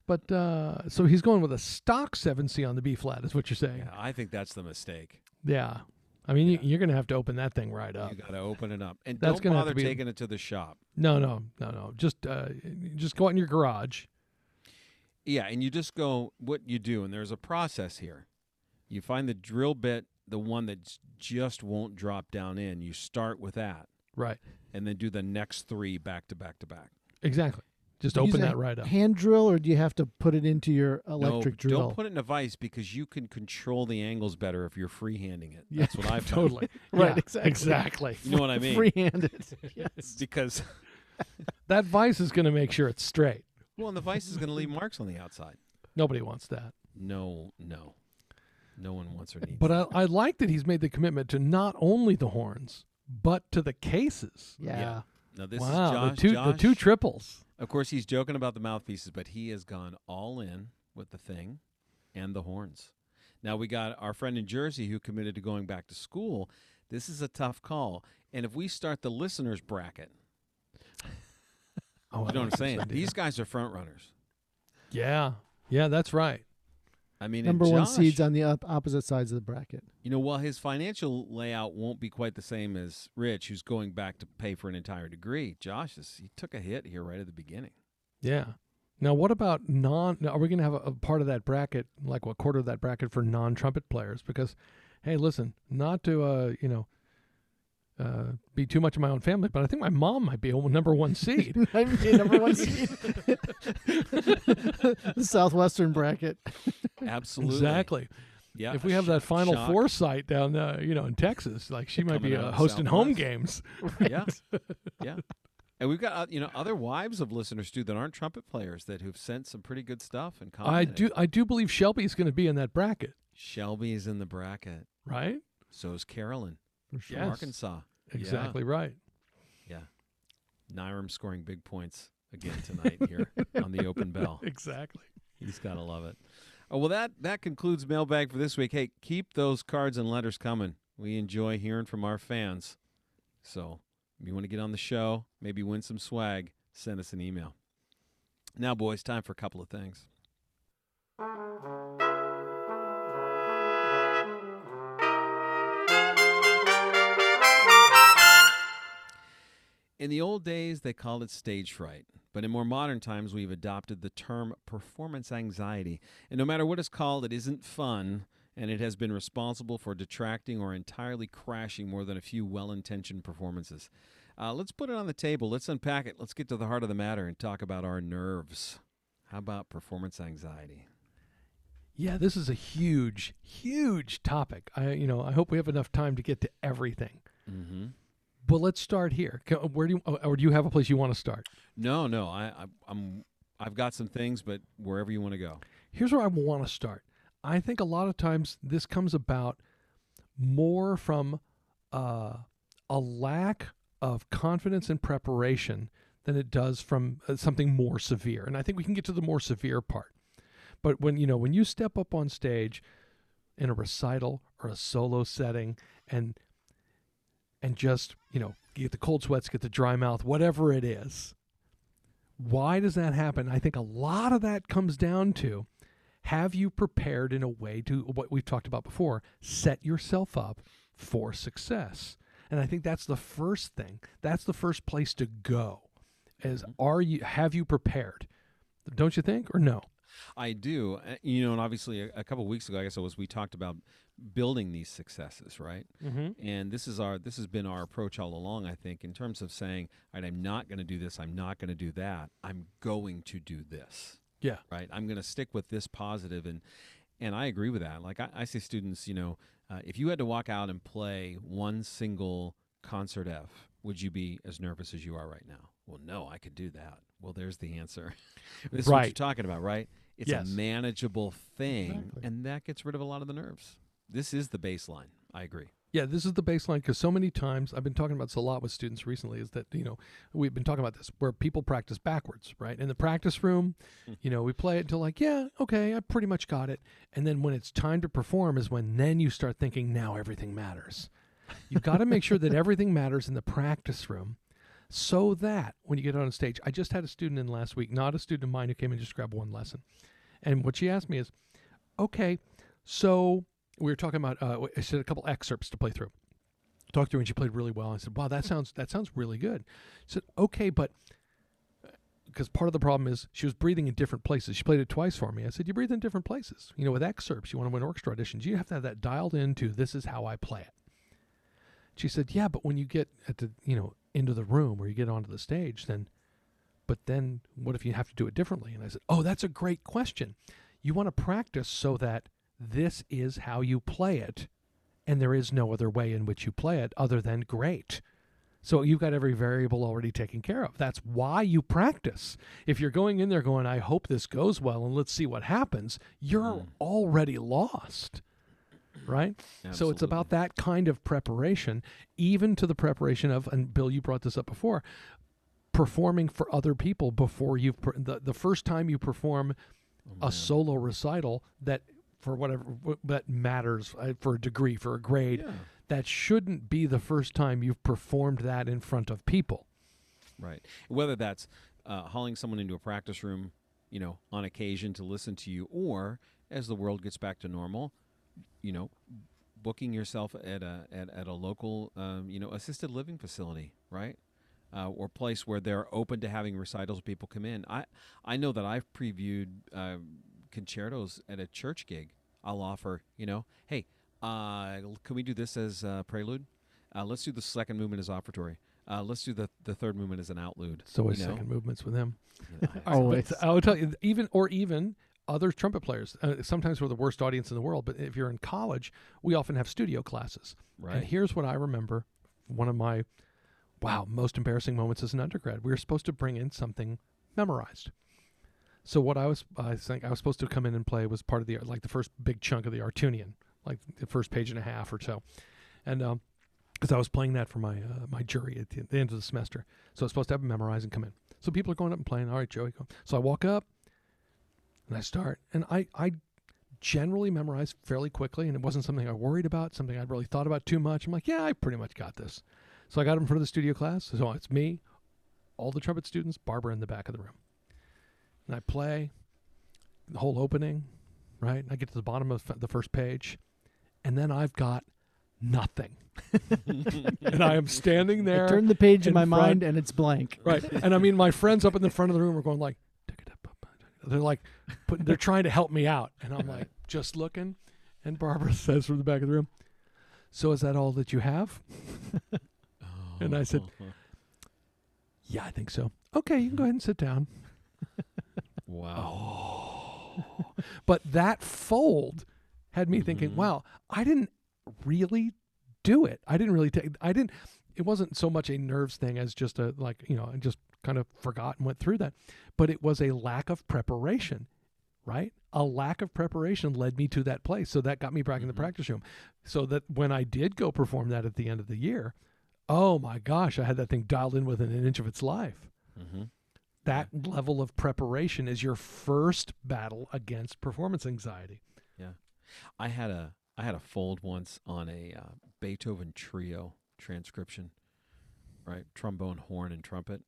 Speaker 3: But uh, so he's going with a stock seven C on the B flat, is what you're saying?
Speaker 1: Yeah, I think that's the mistake.
Speaker 3: Yeah. I mean,
Speaker 1: Yeah.
Speaker 3: you, you're going to have to open that thing right up.
Speaker 1: You got to open it up, and
Speaker 3: That's
Speaker 1: don't
Speaker 3: have to
Speaker 1: bother
Speaker 3: be-
Speaker 1: taking it to the shop.
Speaker 3: No, no, no, no. Just uh, just go out in your garage.
Speaker 1: Yeah, and you just go what you do, and there's a process here. You find the drill bit, the one that just won't drop down in. You start with that,
Speaker 3: Right.
Speaker 1: and then do the next three back to back to back.
Speaker 3: Exactly. Just open that right up.
Speaker 2: Hand drill, or do you have to put it into your electric
Speaker 1: no,
Speaker 2: drill?
Speaker 1: don't put it in a vise because you can control the angles better if you're freehanding it.
Speaker 2: Yeah,
Speaker 1: That's what I've found.
Speaker 3: Totally.
Speaker 2: Right,
Speaker 3: Yeah,
Speaker 2: exactly.
Speaker 3: Exactly.
Speaker 1: You know what I mean?
Speaker 2: Free-handed. yes.
Speaker 1: because
Speaker 3: That vice is going to make sure it's straight.
Speaker 1: well, and the vise is going to leave marks on the outside.
Speaker 3: Nobody wants that.
Speaker 1: No, no, no one wants or needs.
Speaker 3: But
Speaker 1: that.
Speaker 3: I, I like that he's made the commitment to not only the horns, but to the cases.
Speaker 2: Yeah.
Speaker 1: Yeah. now this
Speaker 3: wow,
Speaker 1: is Josh.
Speaker 3: the two
Speaker 1: Josh,
Speaker 3: the two triples.
Speaker 1: Of course, he's joking about the mouthpieces, but he has gone all in with the thing and the horns. Now we got our friend in Jersey who committed to going back to school. This is a tough call. And if we start the listeners bracket,
Speaker 3: Oh,
Speaker 1: you know what I'm saying? These guys are front runners.
Speaker 3: Yeah, yeah, that's right.
Speaker 1: I mean, and
Speaker 2: Number one seeds on the op- opposite sides of the bracket.
Speaker 1: You know, while his financial layout won't be quite the same as Rich, who's going back to pay for an entire degree, Josh is he took a hit here right at the beginning.
Speaker 3: Yeah. Now, what about non? Are we going to have a, a part of that bracket, like what quarter of that bracket for non-trumpet players? Because, hey, listen, not to uh, you know, uh, be too much of my own family, but I think my mom might be a number one seed.
Speaker 2: I mean, number one seed. the southwestern bracket.
Speaker 1: Absolutely.
Speaker 3: exactly.
Speaker 1: Yeah.
Speaker 3: if we have that Final
Speaker 1: shock.
Speaker 3: Four site down, uh, you know, in Texas, like she might be
Speaker 1: Coming out
Speaker 3: uh,
Speaker 1: of the
Speaker 3: hosting home
Speaker 1: Southwest.
Speaker 3: games.
Speaker 1: Yeah. Yeah. And we've got uh, you know other wives of listeners too that aren't trumpet players that who've sent some pretty good stuff and
Speaker 3: I
Speaker 1: commented.
Speaker 3: do, I do believe Shelby's going to be in that bracket,
Speaker 1: Shelby's in the bracket.
Speaker 3: right?
Speaker 1: So is Carolyn
Speaker 2: For
Speaker 1: from
Speaker 3: Yes.
Speaker 1: Arkansas. Yeah.
Speaker 3: Exactly right.
Speaker 1: Yeah. Nyram scoring big points again tonight here on the open bell.
Speaker 3: Exactly.
Speaker 1: He's got to love it. Oh, well, that, that concludes Mailbag for this week. Hey, keep those cards and letters coming. We enjoy hearing from our fans. So if you want to get on the show, maybe win some swag, send us an email. Now, boys, time for a couple of things. In the old days, they called it stage fright, but in more modern times, we've adopted the term performance anxiety. And no matter what it's called, it isn't fun, and it has been responsible for detracting or entirely crashing more than a few well intentioned performances. Uh, let's put it on the table. Let's unpack it. Let's get to the heart of the matter and talk about our nerves. How about performance anxiety?
Speaker 3: Yeah, this is a huge, huge topic. I, you know, I hope we have enough time to get to everything.
Speaker 1: Mm-hmm.
Speaker 3: But let's start here. Where do you, or do you have a place you want to start?
Speaker 1: No, no, I, I, I'm, I've got some things, but wherever you want to go.
Speaker 3: Here's where I want to start. I think a lot of times this comes about more from uh, a lack of confidence and preparation than it does from uh, something more severe. And I think we can get to the more severe part. But when you know when you step up on stage in a recital or a solo setting and and just, you know, get the cold sweats, get the dry mouth, whatever it is. Why does that happen? I think a lot of that comes down to have you prepared in a way to what we've talked about before, set yourself up for success. And I think that's the first thing. That's the first place to go. Is
Speaker 1: Mm-hmm.
Speaker 3: are you have you prepared? Don't you think or no?
Speaker 1: I do. Uh, You know, and obviously a, a couple weeks ago, I guess it was, we talked about building these successes, right?
Speaker 3: Mm-hmm.
Speaker 1: And this is our this has been our approach all along. I think in terms of saying, all right, I'm not going to do this. I'm not going to do that. I'm going to do this.
Speaker 3: Yeah.
Speaker 1: Right. I'm going to stick with this positive, and and I agree with that. Like I, I say, students, you know, uh, if you had to walk out and play one single concert F, would you be as nervous as you are right now? Well, no, I could do that. Well, there's the answer. this is what you're talking about, right? It's
Speaker 3: Yes.
Speaker 1: a manageable thing,
Speaker 2: Exactly.
Speaker 1: and that gets rid of a lot of the nerves. This is the baseline. I agree.
Speaker 3: Yeah, this is the baseline because so many times I've been talking about this a lot with students recently is that, you know, we've been talking about this where people practice backwards, right? In the practice room, mm. you know, we play it until like, yeah, okay, I pretty much got it. And then when it's time to perform is when then you start thinking, now everything matters. You've got to make sure that everything matters in the practice room so that when you get on stage, I just had a student in last week, not a student of mine who came and just grabbed one lesson. And what she asked me is, okay, so we were talking about, uh, I said a couple excerpts to play through. Talked to her and she played really well. I said, wow, that sounds, that sounds really good. She said, okay, but because part of the problem is she was breathing in different places. She played it twice for me. I said, you breathe in different places. You know, with excerpts, you want to win orchestra auditions, you have to have that dialed into this is how I play it. She said, yeah, but when you get at the, you know, into the room or you get onto the stage, then, but then what if you have to do it differently? And I said, oh, that's a great question. You want to practice so that this is how you play it, and there is no other way in which you play it other than great. So you've got every variable already taken care of. That's why you practice. If you're going in there going, I hope this goes well and let's see what happens, you're
Speaker 1: Mm.
Speaker 3: already lost. Right? So it's about that kind of preparation, even to the preparation of, and Bill, you brought this up before, performing for other people before you've, per- the, the first time you perform
Speaker 1: Oh,
Speaker 3: a solo recital that, for whatever, that matters uh, for a degree, for a grade,
Speaker 1: Yeah.
Speaker 3: that shouldn't be the first time you've performed that in front of people.
Speaker 1: Right. Whether that's uh, hauling someone into a practice room, you know, on occasion to listen to you, or as the world gets back to normal, you know, booking yourself at a at, at a local, um, you know, assisted living facility, right? Uh, or place where they're open to having recitals. People come in. I I know that I've previewed uh, concertos at a church gig. I'll offer, you know, hey, uh, can we do this as a prelude? Uh, let's do the second movement as offertory. Uh, let's do the the third movement as an outlude.
Speaker 3: So always
Speaker 1: you know?
Speaker 3: second movements with him.
Speaker 1: You know, I-
Speaker 3: But
Speaker 2: Always.
Speaker 3: I will tell you, even or even other trumpet players. Uh, sometimes we're the worst audience in the world, but if you're in college, we often have studio classes. And
Speaker 1: right.
Speaker 3: here's what I remember: one of my wow most embarrassing moments as an undergrad. We were supposed to bring in something memorized. So what I was, I think I was supposed to come in and play was part of the like the first big chunk of the Artunian, like the first page and a half or so, and um, because I was playing that for my uh, my jury at the, the end of the semester, so I was supposed to have them memorize and come in. So people are going up and playing. All right, Joey, go. So I walk up, and I start, and I I generally memorize fairly quickly, and it wasn't something I worried about, something I'd really thought about too much. I'm like, yeah, I pretty much got this. So I got in front of the studio class. So it's me, all the trumpet students, Barbara in the back of the room. And I play the whole opening, right? And I get to the bottom of the first page, and then I've got nothing. and I am standing
Speaker 2: I
Speaker 3: there.
Speaker 2: turn the page in
Speaker 3: in
Speaker 2: my
Speaker 3: front-
Speaker 2: mind and it's blank.
Speaker 3: Right. And I mean, my friends up in the front of the room are going like, they're like, put, they're trying to help me out. And I'm like, just looking. And Barbara says from the back of the room, so is that all that you have? And I said, oh. Yeah, I think so. Okay, you can go ahead and sit down.
Speaker 1: "Wow,
Speaker 3: But that fold had me thinking,
Speaker 1: Mhm.
Speaker 3: wow, I didn't really do it. I didn't really take, I didn't, it wasn't so much a nerves thing as just a, like, you know, I just kind of forgot and went through that. But it was a lack of preparation, right? A lack of preparation led me to that place. So that got me back in the
Speaker 1: Mhm.
Speaker 3: practice room. So that when I did go perform that at the end of the year, oh my gosh, I had that thing dialed in within an inch of its life.
Speaker 1: hmm
Speaker 3: that level of preparation is your first battle against performance anxiety. Yeah.
Speaker 1: I had a I had a fold once on a uh, Beethoven trio transcription, right? Trombone, horn, and trumpet.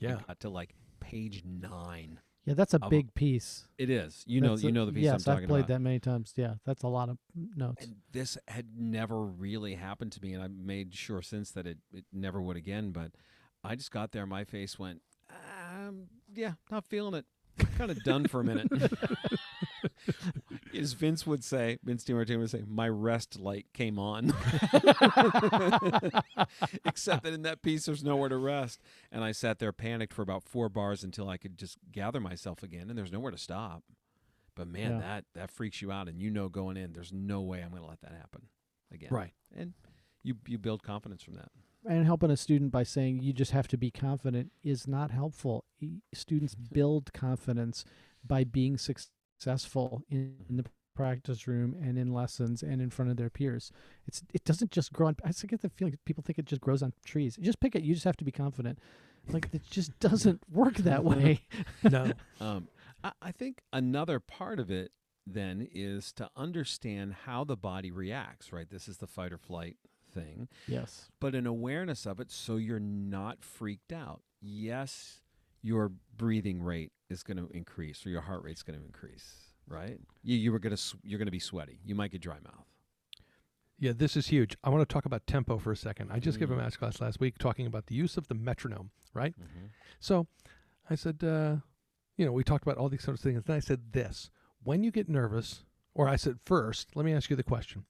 Speaker 1: I
Speaker 3: Yeah.
Speaker 1: got to like page nine.
Speaker 2: Yeah, that's a
Speaker 1: Of a-
Speaker 2: big piece.
Speaker 1: It is. You know.
Speaker 2: That's
Speaker 1: You know the piece
Speaker 2: Yes,
Speaker 1: I'm
Speaker 2: I've played
Speaker 1: about.
Speaker 2: that many times. Yeah, that's a lot of notes.
Speaker 1: And this had never really happened to me, and I've made sure since that it, it never would again. But I just got there, my face went, yeah, not feeling it. Kind of done for a minute. As Vince would say, Vince DiMartino would say, my rest light came on. Except that in that piece, there's nowhere to rest. And I sat there panicked for about four bars until I could just gather myself again, and there's nowhere to stop. But man,
Speaker 2: Yeah.
Speaker 1: that that freaks you out, and you know going in, there's no way I'm going to let that happen again.
Speaker 3: Right.
Speaker 1: And you you build confidence from that.
Speaker 2: And helping a student by saying you just have to be confident is not helpful. Students build confidence by being successful in, in the practice room and in lessons and in front of their peers. It's it doesn't just grow on. I just get the feeling people think it just grows on trees. Just pick it. You just have to be confident. Like it just doesn't work that way.
Speaker 3: No.
Speaker 1: Um, I, I think another part of it then is to understand how the body reacts. Right. This is the fight or flight thing.
Speaker 2: yes.
Speaker 1: but an awareness of it so you're not freaked out. Yes, your breathing rate is going to increase or your heart rate's going to increase, right? You you were going to you're going to be sweaty. You might get dry mouth.
Speaker 3: Yeah, this is huge. I want to talk about tempo for a second. I just gave a
Speaker 1: Mm.
Speaker 3: master class last week talking about the use of the metronome, right?
Speaker 1: Mm-hmm.
Speaker 3: So I said, uh, you know, we talked about all these sorts of things. Then I said this when you get nervous, or I said, first, let me ask you the question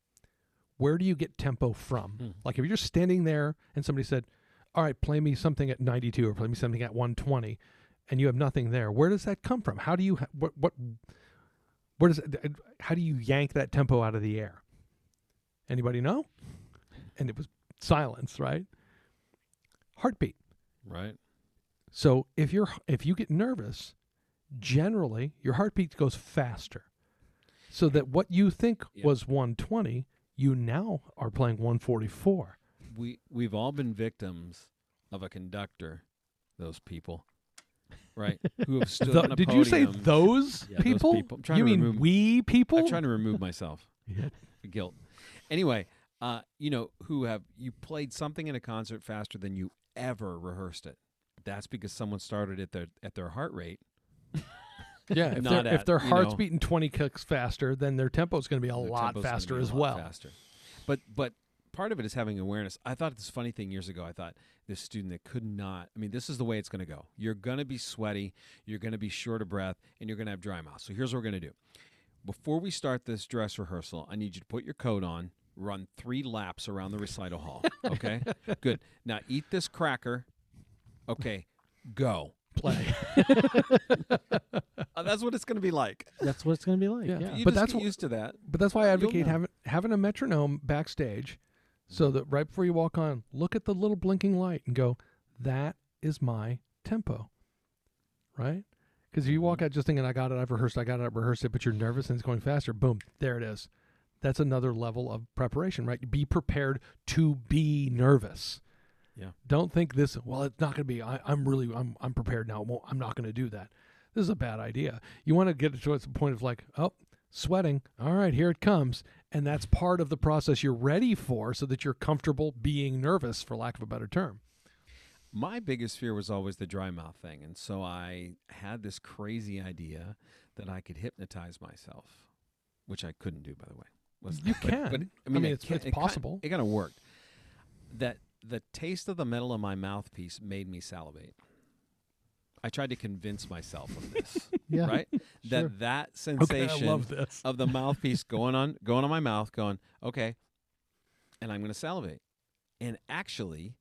Speaker 3: where do you get tempo from?
Speaker 1: Hmm.
Speaker 3: Like if you're just standing there and somebody said, all right, play me something at 92 or play me something at 120, and you have nothing there, where does that come from? How do you, ha- what, what, where does, it, how do you yank that tempo out of the air? Anybody know? And it was silence, right? Heartbeat.
Speaker 1: Right.
Speaker 3: So if you're if you get nervous, generally your heartbeat goes faster. So that what you think
Speaker 1: Yeah.
Speaker 3: was 120, you now are playing 144.
Speaker 1: We we've all been victims of a conductor. Those people, right? Who have stood
Speaker 3: Tho-
Speaker 1: on a
Speaker 3: did you say
Speaker 1: podium.
Speaker 3: those
Speaker 1: Yeah, those
Speaker 3: people?
Speaker 1: people. I'm trying
Speaker 3: you
Speaker 1: to
Speaker 3: mean
Speaker 1: remove-
Speaker 3: we people?
Speaker 1: I'm trying to remove myself.
Speaker 3: Yeah.
Speaker 1: guilt. Anyway, uh, you know, who have you played something in a concert faster than you ever rehearsed it? That's because someone started at their at their heart rate.
Speaker 3: yeah, if,
Speaker 1: Not
Speaker 3: their if
Speaker 1: at,
Speaker 3: their
Speaker 1: you
Speaker 3: heart's
Speaker 1: know-
Speaker 3: beating 20 kicks faster, then their tempo is going to be a lot faster as
Speaker 1: lot
Speaker 3: well.
Speaker 1: Faster. But but part of it is having awareness. I thought this funny thing years ago. I thought this student that could not. I mean, this is the way it's going to go. You're going to be sweaty. You're going to be short of breath, and you're going to have dry mouth. So here's what we're going to do. Before we start this dress rehearsal, I need you to put your coat on, run three laps around the recital hall. Okay, good. Now eat this cracker. Okay, go.
Speaker 3: Play.
Speaker 1: Uh, that's what it's going to be like.
Speaker 2: That's what it's going to be like.
Speaker 3: Yeah.
Speaker 2: Yeah.
Speaker 1: You
Speaker 3: But
Speaker 1: just
Speaker 3: that's
Speaker 1: get
Speaker 3: wh-
Speaker 1: used to that.
Speaker 3: But that's why I advocate
Speaker 1: know.
Speaker 3: having having a metronome backstage, so that right before you walk on, look at the little blinking light and go, "That is my tempo." Right? Because if you walk out just thinking, "I got it, I've rehearsed, I got it, I've rehearsed it," but you're nervous and it's going faster, boom, there it is. That's another level of preparation, right? Be prepared to be nervous.
Speaker 1: Yeah.
Speaker 3: Don't think this. Well, it's not going to be. I, I'm really. I'm. I'm prepared now. I'm not going to do that. This is a bad idea. You want to get to the point of like, oh, sweating. All right, here it comes. And that's part of the process you're ready for so that you're comfortable being nervous, for lack of a better term.
Speaker 1: My biggest fear was always the dry mouth thing. And so I had this crazy idea that I could hypnotize myself, which I couldn't do, by the way.
Speaker 3: You
Speaker 1: but-
Speaker 3: can.
Speaker 1: But,
Speaker 3: I mean,
Speaker 1: it
Speaker 3: it's-
Speaker 1: ca-
Speaker 3: it's
Speaker 1: it ki-
Speaker 3: possible.
Speaker 1: It kind of worked. That the taste of the metal in my mouthpiece made me salivate. I tried to convince myself of this,
Speaker 2: Yeah.
Speaker 1: right?
Speaker 2: Sure.
Speaker 1: That that sensation
Speaker 3: I love this.
Speaker 1: of the mouthpiece going on going on my mouth going okay and i'm going to salivate and actually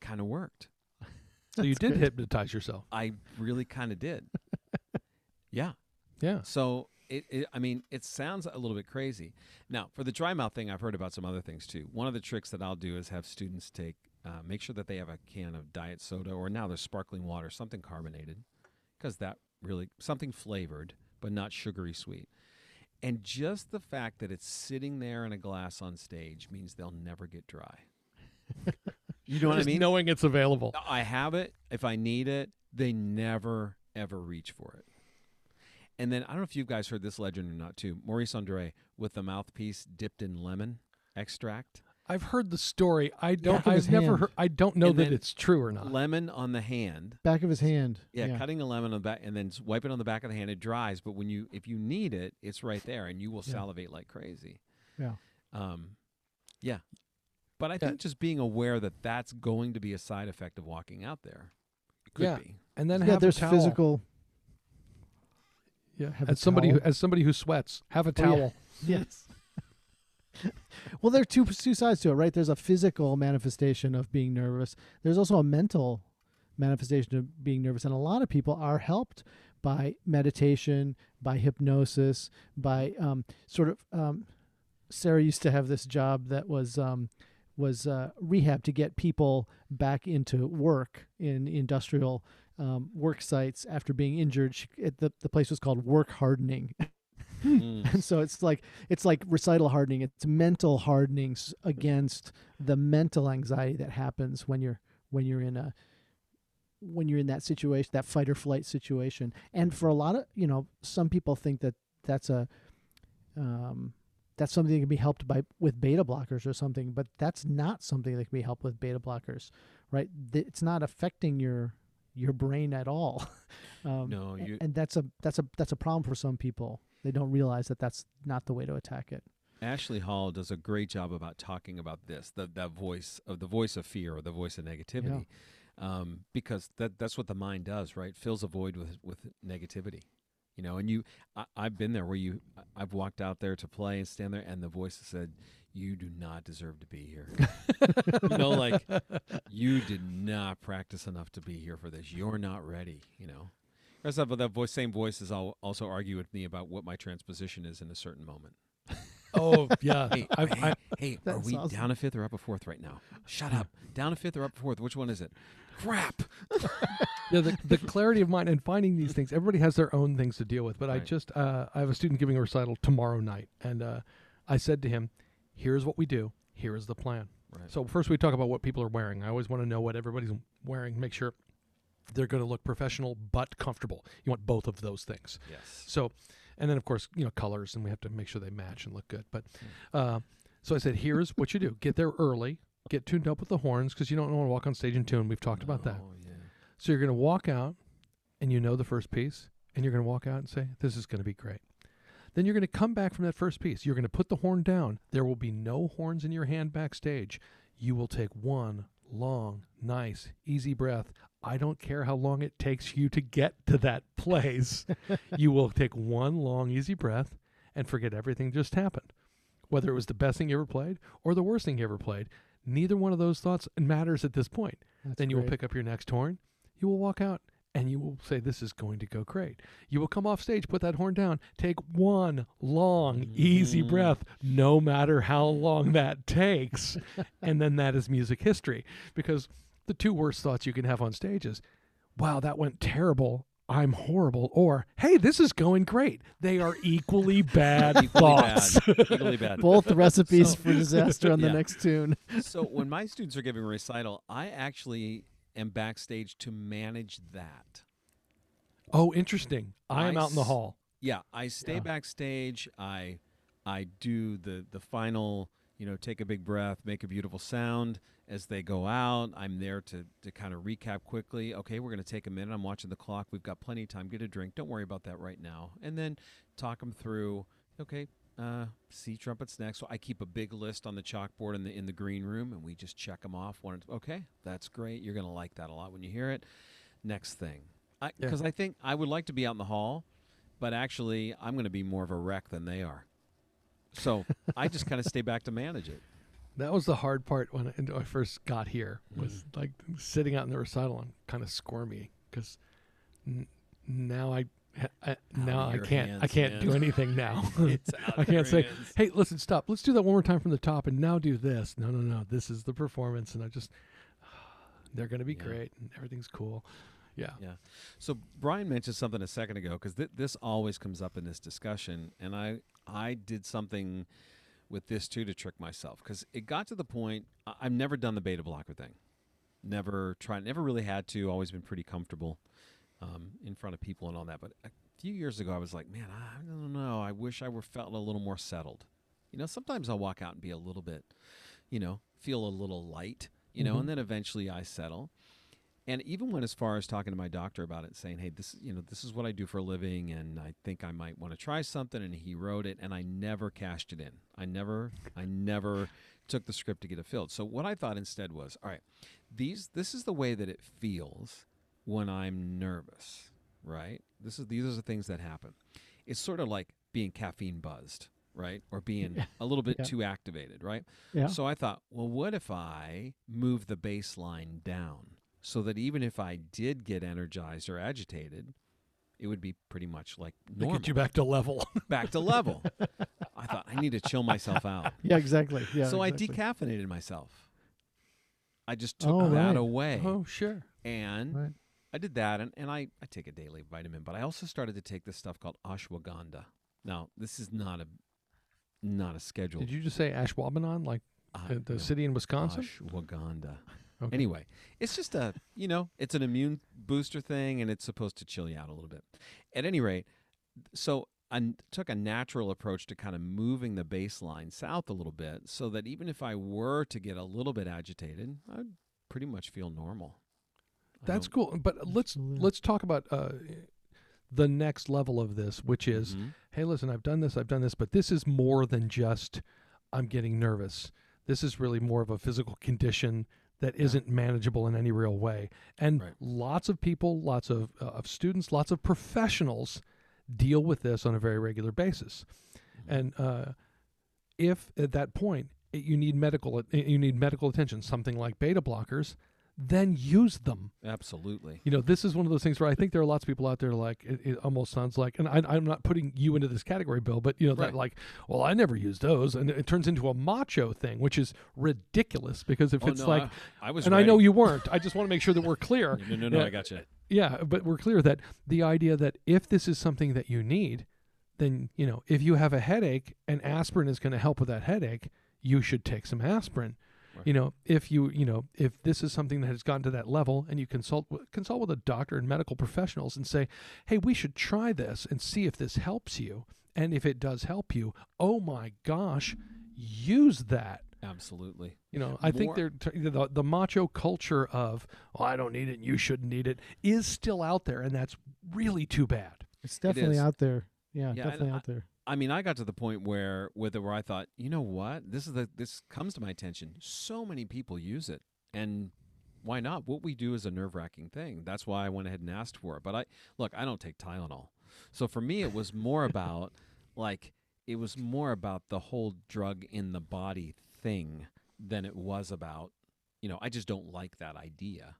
Speaker 1: kind of worked
Speaker 3: So you did
Speaker 2: good.
Speaker 3: hypnotize yourself.
Speaker 1: i really kind of did yeah
Speaker 3: Yeah.
Speaker 1: so it, it i mean it sounds a little bit crazy now for the dry mouth thing i've heard about some other things too one of the tricks that i'll do is have students take uh, make sure that they have a can of diet soda or now there's sparkling water something carbonated because that really something flavored but not sugary sweet and just the fact that it's sitting there in a glass on stage means they'll never get dry you know what i mean
Speaker 3: knowing it's available.
Speaker 1: I have it. If I need it, they never ever reach for it. And then I don't know if you guys heard this legend or not too. Maurice Andre with the mouthpiece dipped in lemon extract.
Speaker 3: I've heard the story. I don't.
Speaker 2: Back of
Speaker 3: I've never
Speaker 2: hand.
Speaker 3: heard. I don't know
Speaker 1: And
Speaker 3: that it's true or not.
Speaker 1: Lemon on the hand.
Speaker 2: Back of his hand.
Speaker 1: Yeah, cutting a lemon on the back and then s- wipe it on the back of the hand. It dries, but when you if you need it, it's right there, and you will
Speaker 2: Yeah.
Speaker 1: salivate like crazy.
Speaker 2: Yeah.
Speaker 1: Um, yeah. But I
Speaker 3: Yeah.
Speaker 1: think just being aware that that's going to be a side effect of walking out there. It could
Speaker 3: Yeah.
Speaker 1: be.
Speaker 3: and then
Speaker 2: Yeah,
Speaker 3: have
Speaker 2: there's
Speaker 3: a towel.
Speaker 2: physical.
Speaker 3: Yeah,
Speaker 2: have
Speaker 3: as somebody who, as somebody who sweats, have a
Speaker 2: Oh, yeah.
Speaker 3: towel.
Speaker 2: Yes. well, there are two two sides to it, right? There's a physical manifestation of being nervous. There's also a mental manifestation of being nervous, and a lot of people are helped by meditation, by hypnosis, by um, sort of. Um, Sarah used to have this job that was um, was uh, rehab to get people back into work in industrial um, work sites after being injured. She, it, the the place was called work hardening.
Speaker 1: Mm.
Speaker 2: and so it's like it's like recital hardening it's mental hardening s- against the mental anxiety that happens when you're when you're in a when you're in that situation that fight or flight situation and for a lot of you know some people think that that's a um that's something that can be helped by with beta blockers or something but that's not something that can be helped with beta blockers right it's not affecting your your brain at all. Um,
Speaker 1: No, you-
Speaker 2: and that's a that's a that's a problem for some people. They don't realize that that's not the way to attack it.
Speaker 1: Ashley Hall does a great job about talking about this, the that voice of the voice of fear or the voice of negativity, um, because that that's what the mind does, right? Fills a void with with negativity, you know. And you, I, I've been there where you, I- I've walked out there to play and stand there, and the voice has said, "You do not deserve to be here." you know, like you did not practice enough to be here for this. You're not ready, you know. Rest of that voice, same voice is al- also argue with me about what my transposition is in a certain moment.
Speaker 3: Oh yeah,
Speaker 1: Hey,
Speaker 3: I,
Speaker 1: hey,
Speaker 3: I,
Speaker 1: hey, are we
Speaker 2: awesome.
Speaker 1: down a fifth or up a fourth right now? Shut up. Down a fifth or up a fourth? Which one is it? Crap.
Speaker 3: yeah, the, the clarity of mind and finding these things. Everybody has their own things to deal with. But I just, uh, I have a student giving a recital tomorrow night, and uh, I said to him, "Here's what we do. Here is the plan."
Speaker 1: Right.
Speaker 3: So first, we talk about what people are wearing. I always want to know what everybody's wearing. Make sure they're going to look professional but comfortable. You want both of those things.
Speaker 1: yes.
Speaker 3: So, and then of course, you know, colors, and we have to make sure they match and look good. But, uh, so I said, here's what you do: get there early, get tuned up with the horns because you don't want to walk on stage and tune. We've talked about that.
Speaker 1: Oh, yeah.
Speaker 3: So you're going to walk out, and you know the first piece, and you're going to walk out and say, "This is going to be great." Then you're going to come back from that first piece. You're going to put the horn down. There will be no horns in your hand backstage. You will take one long, nice, easy breath. I don't care how long it takes you to get to that place. you will take one long, easy breath and forget everything just happened. Whether it was the best thing you ever played or the worst thing you ever played, neither one of those thoughts matters at this point.
Speaker 2: That's
Speaker 3: then you will pick up your next horn. You will walk out and you will say, This is going to go great. You will come off stage, put that horn down, take one long, easy
Speaker 1: Mhm.
Speaker 3: breath, no matter how long that takes. and then that is music history. Because the two worst thoughts you can have on stage is, Wow, that went terrible. I'm horrible. Or, Hey, this is going great. They are equally bad
Speaker 1: Equally
Speaker 3: thoughts.
Speaker 1: bad. Equally bad.
Speaker 2: both recipes
Speaker 1: So-
Speaker 2: for disaster on the
Speaker 1: Yeah.
Speaker 2: next tune
Speaker 1: so when my students are giving a recital, I actually am backstage to manage that.
Speaker 3: oh, interesting. I am out in the hall.
Speaker 1: Yeah, I stay
Speaker 3: Yeah.
Speaker 1: backstage. I I do the the final, you know, take a big breath, make a beautiful sound as they go out. I'm there to to kind of recap quickly. Okay, we're going to take a minute. I'm watching the clock. We've got plenty of time. Get a drink. Don't worry about that right now. And then talk them through. Okay, uh, C trumpets next. So I keep a big list on the chalkboard in the in the green room, and we just check them off. One, okay, that's great. You're going to like that a lot when you hear it. Next thing,
Speaker 3: Yeah.
Speaker 1: because I think I would like to be out in the hall, but actually I'm going to be more of a wreck than they are. So I just kind of stay back to manage it.
Speaker 3: That was the hard part when I, when I first got here. Was
Speaker 1: Mm-hmm.
Speaker 3: like sitting out in the recital and kind of squirmy because n- now I, I now I can't I can't do anything now. I can't say,
Speaker 1: hands.
Speaker 3: hey, listen, stop. Let's do that one more time from the top, and now do this. No, no, no. This is the performance, and I just they're gonna be
Speaker 1: Yeah.
Speaker 3: great, and everything's cool. Yeah.
Speaker 1: Yeah. So Bryan mentioned something a second ago because th- this always comes up in this discussion, and I I did something with this too to trick myself because it got to the point I- I've never done the beta blocker thing, never tried, never really had to. Always been pretty comfortable um, in front of people and all that. But a few years ago, I was like, man, I don't know. I wish I were felt a little more settled. You know, sometimes I'll walk out and be a little bit, you know, feel a little light, you know,
Speaker 2: Mhm.
Speaker 1: and then eventually I settle. And even went as far as talking to my doctor about it, saying, "Hey, this, you know, this is what I do for a living, and I think I might want to try something." And he wrote it, and I never cashed it in. I never, I never took the script to get it filled. So what I thought instead was, all right, these, this is the way that it feels when I'm nervous, right? This is these are the things that happen. It's sort of like being caffeine buzzed, right, or being a little bit
Speaker 2: Yeah.
Speaker 1: too activated, right?
Speaker 2: Yeah.
Speaker 1: So I thought, well, what if I move the baseline down so that even if I did get energized or agitated, it would be pretty much like normal,
Speaker 3: get you back to level.
Speaker 1: back to level. I thought I need to chill myself out.
Speaker 2: yeah, exactly. Yeah.
Speaker 1: so
Speaker 2: exactly.
Speaker 1: I decaffeinated myself. I just took
Speaker 2: Oh,
Speaker 1: that
Speaker 2: right.
Speaker 1: away.
Speaker 3: oh, sure.
Speaker 1: And
Speaker 2: Right.
Speaker 1: I did that, and, and I, I take a daily vitamin, but I also started to take this stuff called ashwagandha. Now, this is not a not a schedule.
Speaker 3: Did you just say Ashwaubenon, like
Speaker 1: uh,
Speaker 3: the, the
Speaker 1: no,
Speaker 3: city in Wisconsin?
Speaker 1: Ashwagandha.
Speaker 3: Okay.
Speaker 1: Anyway, it's just a you know, it's an immune booster thing, and it's supposed to chill you out a little bit. At any rate, so I took a natural approach to kind of moving the baseline south a little bit, so that even if I were to get a little bit agitated, I'd pretty much feel normal.
Speaker 3: That's cool. But let's
Speaker 2: Absolutely.
Speaker 3: let's talk about uh, the next level of this, which is
Speaker 1: Mhm.
Speaker 3: hey, listen, I've done this, I've done this, but this is more than just I'm getting nervous. This is really more of a physical condition that
Speaker 1: Yeah.
Speaker 3: not manageable in any real way. And
Speaker 1: Right.
Speaker 3: lots of people, lots of, uh, of students, lots of professionals deal with this on a very regular basis.
Speaker 1: Mm-hmm.
Speaker 3: And uh, if at that point it- you need medical you need medical attention, something like beta blockers, then use them.
Speaker 1: absolutely.
Speaker 3: You know, this is one of those things where I think there are lots of people out there like it, it almost sounds like, and I, I'm not putting you into this category, Bill, but you know
Speaker 1: Right.
Speaker 3: that like, well, I never use those, and it turns into a macho thing, which is ridiculous because if
Speaker 1: Oh,
Speaker 3: it's
Speaker 1: no,
Speaker 3: like,
Speaker 1: I, I was,
Speaker 3: and I know you weren't, I just want to make sure that we're clear.
Speaker 1: No, no, no,
Speaker 3: Yeah.
Speaker 1: I got you.
Speaker 3: Yeah, but we're clear that the idea that if this is something that you need, then you know if you have a headache and aspirin is going to help with that headache, you should take some aspirin.
Speaker 1: Right.
Speaker 3: You know, if you you know if this is something that has gotten to that level, and you consult with, consult with a doctor and medical professionals and say, hey, we should try this and see if this helps you, and if it does help you, oh my gosh, use that.
Speaker 1: Absolutely.
Speaker 3: You know, I think they're t- the the macho culture of oh, I don't need it, and you shouldn't need it is still out there, and that's really too bad.
Speaker 2: It's definitely
Speaker 1: is.
Speaker 2: out there. Yeah,
Speaker 1: Yeah,
Speaker 2: definitely
Speaker 1: I-
Speaker 2: out there.
Speaker 1: I mean, I got to the point where with it where I thought, you know what? This is the this comes to my attention. So many people use it. And why not? What we do is a nerve wracking thing. That's why I went ahead and asked for it. But I look, I don't take Tylenol. So for me it was more about like it was more about the whole drug in the body thing than it was about you know, I just don't like that idea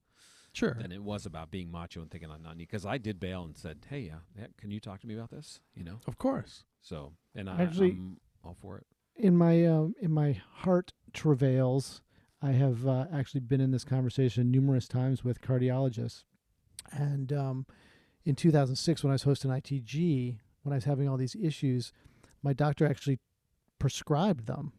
Speaker 3: Sure.
Speaker 1: than it was about being macho and thinking I'm not because I did bail and said, Hey, yeah, yeah, can you talk to me about this? You know?
Speaker 3: Of course.
Speaker 1: So, and I,
Speaker 2: Actually-
Speaker 1: I'm all for it.
Speaker 2: in my um, in my heart travails, I have uh, actually been in this conversation numerous times with cardiologists, and um, in 2006, when I was hosting ITG, when I was having all these issues, my doctor actually prescribed them,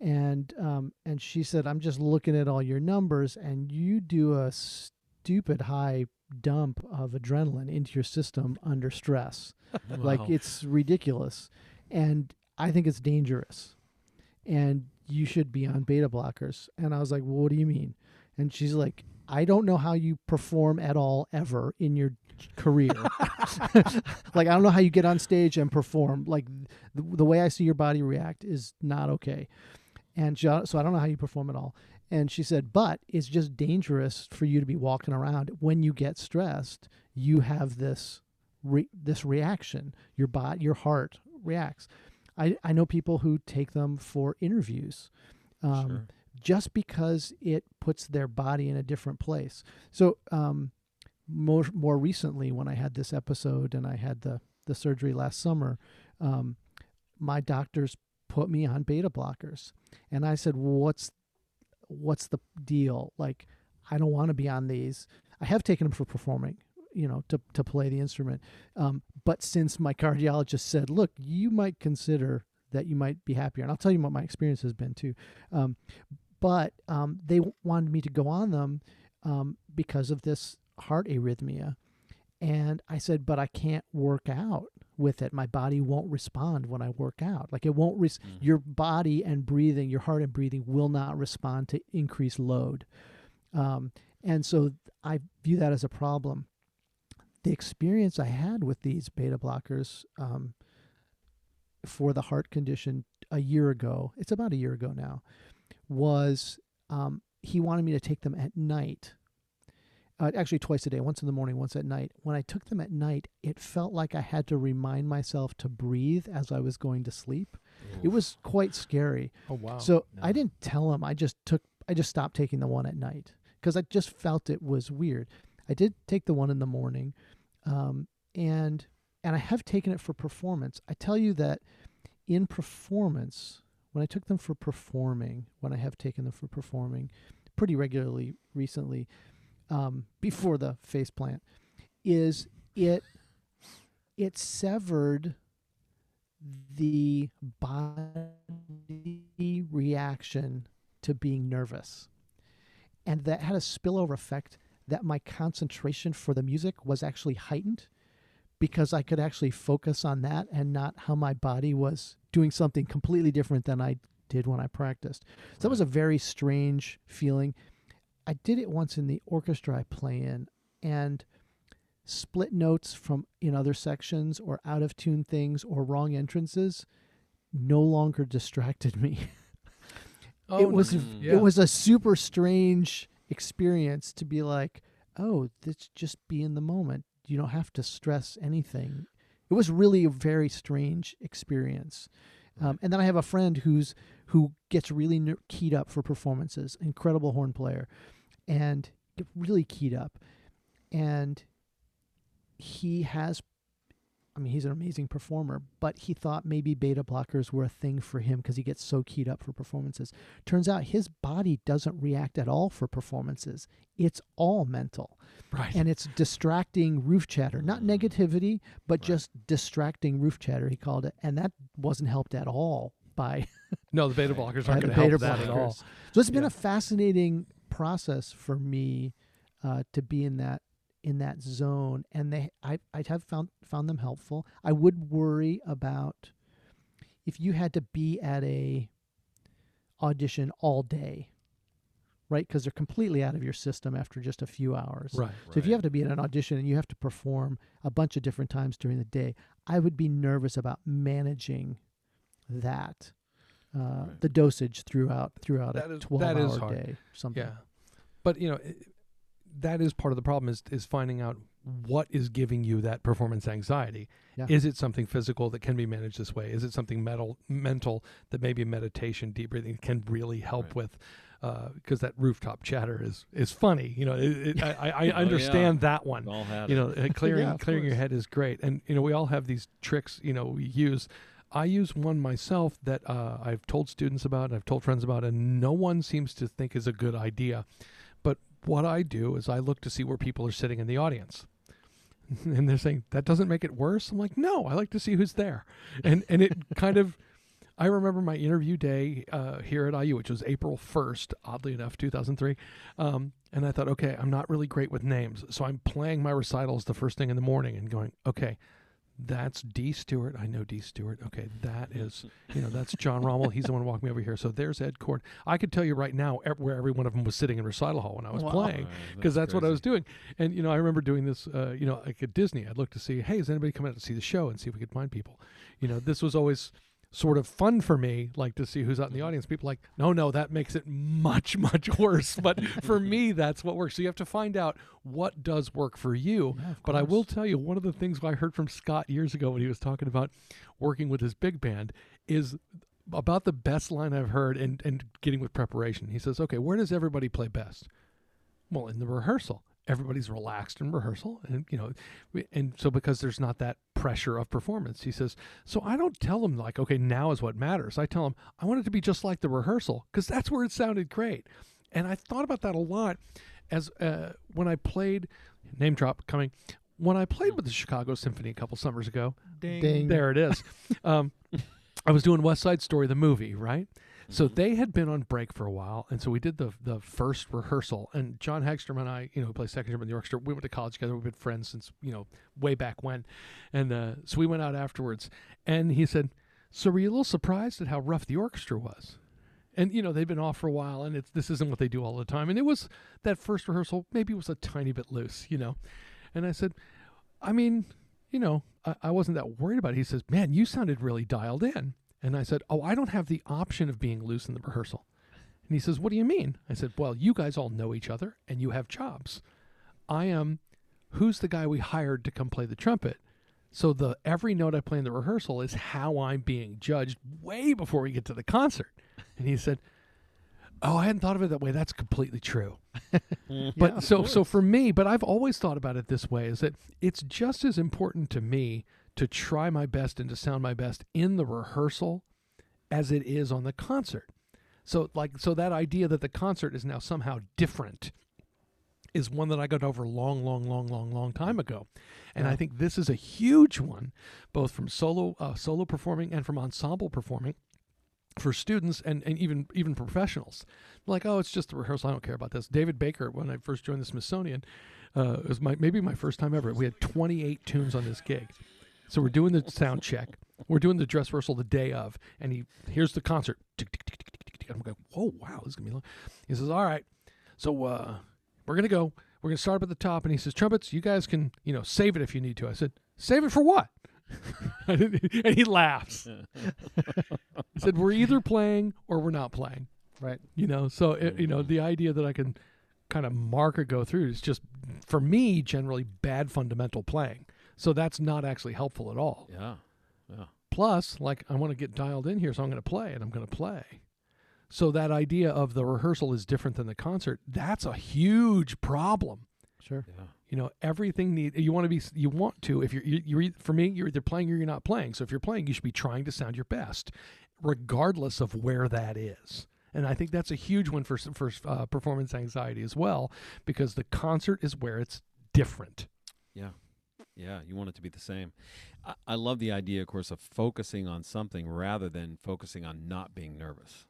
Speaker 2: and um, and she said, "I'm just looking at all your numbers, and you do a stupid high dump of adrenaline into your system under stress." like it's ridiculous. And i think it's dangerous. And you should be on beta blockers. And i was like well, what do you mean? And she's like i don't know how you perform at all ever in your career. Like i don't know how you get on stage and perform. Like the, the way i see your body react is not okay and she, so i don't know how you perform at all and she said but it's just dangerous for you to be walking around when you get stressed you have this re- this reaction. Your body, your heart reacts. I, I know people who take them for interviews, um,
Speaker 1: sure.
Speaker 2: just because it puts their body in a different place. So um, more more recently, when I had this episode and I had the the surgery last summer, um, my doctors put me on beta blockers, and I said, well, "What's what's the deal? Like, I don't want to be on these. I have taken them for performing." you know to to play the instrument um, but since my cardiologist said look you might consider that you might be happier and i'll tell you what my experience has been too um, but um, they wanted me to go on them um, because of this heart arrhythmia. And I said, but I can't work out with it. My body won't respond when I work out. Like it won't, res-
Speaker 1: Mm.
Speaker 2: your body and breathing, your heart and breathing will not respond to increased load. Um, and so I view that as a problem. The experience I had with these beta blockers um, for the heart condition a year ago, it's about a year ago now, was um, he wanted me to take them at night. Uh, actually, twice a day, once in the morning, once at night. When I took them at night, it felt like I had to remind myself to breathe as I was going to sleep. It was quite scary.
Speaker 3: Oh wow.
Speaker 2: So I didn't tell him. I just took. I just stopped taking the one at night because I just felt it was weird. I did take the one in the morning, um, and and I have taken it for performance. I tell you that in performance, when I took them for performing, when I have taken them for performing, pretty regularly recently, um, before the face plant, is it it severed the body reaction to being nervous. And that had a spillover effect that my concentration for the music was actually heightened because I could actually focus on that and not how my body was doing something completely different than I did when I practiced. So that was a very strange feeling. I did it once in the orchestra I play in, and split notes from in other sections or out of tune things or wrong entrances no longer distracted me.
Speaker 3: oh,
Speaker 2: it was.
Speaker 1: Mm.
Speaker 3: yeah.
Speaker 2: it was a super strange experience to be like, oh, this just be in the moment. You don't have to stress anything. It was really a very strange experience. Um, and then I have a friend who's who gets really ner- keyed up for performances. Incredible horn player, and get really keyed up. And he has, I mean, he's an amazing performer, but he thought maybe beta blockers were a thing for him because he gets so keyed up for performances. Turns out his body doesn't react at all for performances. It's all mental
Speaker 3: right.
Speaker 2: and it's distracting roof chatter, not
Speaker 1: Mm.
Speaker 2: negativity, but
Speaker 1: Right.
Speaker 2: just distracting roof chatter. He called it, and that wasn't helped at all by,
Speaker 3: no, the beta blockers aren't going to help that at all.
Speaker 2: So it's been
Speaker 3: Yeah.
Speaker 2: a fascinating process for me uh, to be in that in that zone, and they I I have found found them helpful. I would worry about if you had to be at a audition all day, right? Because they're completely out of your system after just a few hours.
Speaker 3: Right.
Speaker 2: So if you have to be at an audition and you have to perform a bunch of different times during the day, I would be nervous about managing that, uh,
Speaker 1: Right.
Speaker 2: the dosage throughout throughout
Speaker 3: That
Speaker 2: a
Speaker 3: is-
Speaker 2: twelve
Speaker 3: that is
Speaker 2: hour
Speaker 3: hard.
Speaker 2: day. Something.
Speaker 3: Yeah, but you know, it, that is part of the problem is is finding out what is giving you that performance anxiety.
Speaker 2: Yeah.
Speaker 3: Is it something physical that can be managed this way? Is it something mental mental that maybe meditation, deep breathing can really help
Speaker 1: Right.
Speaker 3: with? Because that rooftop chatter is is funny. You know, it, it, I, I, I
Speaker 1: Oh,
Speaker 3: understand
Speaker 1: yeah.
Speaker 3: that one. You know uh, clearing
Speaker 2: Yeah,
Speaker 3: clearing your head is great and you know we all have these tricks you know we use i use one myself that uh, i've told students about and i've told friends about and no one seems to think is a good idea what i do is i look to see where people are sitting in the audience and they're saying that doesn't make it worse i'm like no i like to see who's there and and it kind of I remember my interview day uh, here at IU, which was April 1st, oddly enough, 2003. Um, and I thought, okay, I'm not really great with names. So I'm playing my recitals the first thing in the morning and going, okay, that's Dee Stewart. I know Dee Stewart. Okay, that is, you know, that's John Rommel. He's the one who walked me over here. So there's Ed Cord. I could tell you right now ev- where every one of them was sitting in recital hall when I was
Speaker 2: Wow.
Speaker 3: playing because that's, what I was doing. And you know, I remember doing this. Uh, you know, like at Disney, I'd look to see, hey, is anybody coming out to see the show and see if we could find people. You know, this was always sort of fun for me, like to see who's out in the mm-hmm. audience. People like, no, no, that makes it much, much worse. But for me, that's what works. So you have to find out what does work for you.
Speaker 2: Yeah,
Speaker 3: But I will tell you, one of the things I heard from Scott years ago when he was talking about working with his big band is about the best line I've heard and, and getting with preparation. He says, okay, where does everybody play best? Well, in the rehearsal. Everybody's relaxed in rehearsal. And, you know, and so because there's not that pressure of performance, he says, so I don't tell them, like, okay, now is what matters. I tell them, I want it to be just like the rehearsal because that's where it sounded great. And I thought about that a lot as uh, when I played, name drop coming, when I played with the Chicago Symphony a couple summers ago,
Speaker 2: Ding.
Speaker 3: there it is. um, I was doing West Side Story, the movie, right? So
Speaker 1: Mhm.
Speaker 3: they had been on break for a while, and so we did the the first rehearsal. And John Hagstrom and I, you know, who plays second in the orchestra, we went to college together. We've been friends since you know way back when, and uh, so we went out afterwards. And he said, "So were you a little surprised at how rough the orchestra was?" And you know they've been off for a while, and it's this isn't what they do all the time. And it was that first rehearsal maybe was a tiny bit loose, you know. And I said, I mean, you know, I, I wasn't that worried about it. He says, Man, you sounded really dialed in. And I said, Oh, I don't have the option of being loose in the rehearsal. And he says, What do you mean? I said, Well, you guys all know each other and you have jobs. I am who's the guy we hired to come play the trumpet? So the every note I play in the rehearsal is how I'm being judged way before we get to the concert. And he said, Oh, I hadn't thought of it that way. That's completely true. But
Speaker 2: Yeah, of
Speaker 3: so so for me, but I've always thought about it this way is that it's just as important to me to try my best and to sound my best in the rehearsal as it is on the concert. So like so that idea that the concert is now somehow different is one that I got over long, long, long, long, long time ago, and I think this is a huge one, both from solo uh, solo performing and from ensemble performing, for students and, and even even professionals. Like, oh, it's just a rehearsal. I don't care about this. David Baker, when I first joined the Smithsonian, uh, it was my maybe my first time ever. We had 28 tunes on this gig, so we're doing the sound check. We're doing the dress rehearsal the day of, and he here's the concert. I'm going, whoa, wow, this is gonna be long. He says, all right, so uh, we're gonna go. We're gonna start up at the top, and he says, trumpets, you guys can you know save it if you need to. I said, save it for what? And he laughs. He said, we're either playing or we're not playing
Speaker 2: Right.
Speaker 3: you know so it, you know the idea that i can kind of mark or go through is just for me generally bad fundamental playing so that's not actually helpful at all
Speaker 1: Yeah. Yeah.
Speaker 3: plus like i want to get dialed in here so i'm going to play and i'm going to play so that idea of the rehearsal is different than the concert that's a huge problem
Speaker 2: Sure.
Speaker 1: Yeah.
Speaker 3: you know everything need you want to be you want to if you're you, you're for me you're either playing or you're not playing so if you're playing you should be trying to sound your best regardless of where that is and i think that's a huge one for for uh, performance anxiety as well because the concert is where it's different
Speaker 1: Yeah. Yeah. You want it to be the same. I, I love the idea, of course, of focusing on something rather than focusing on not being nervous.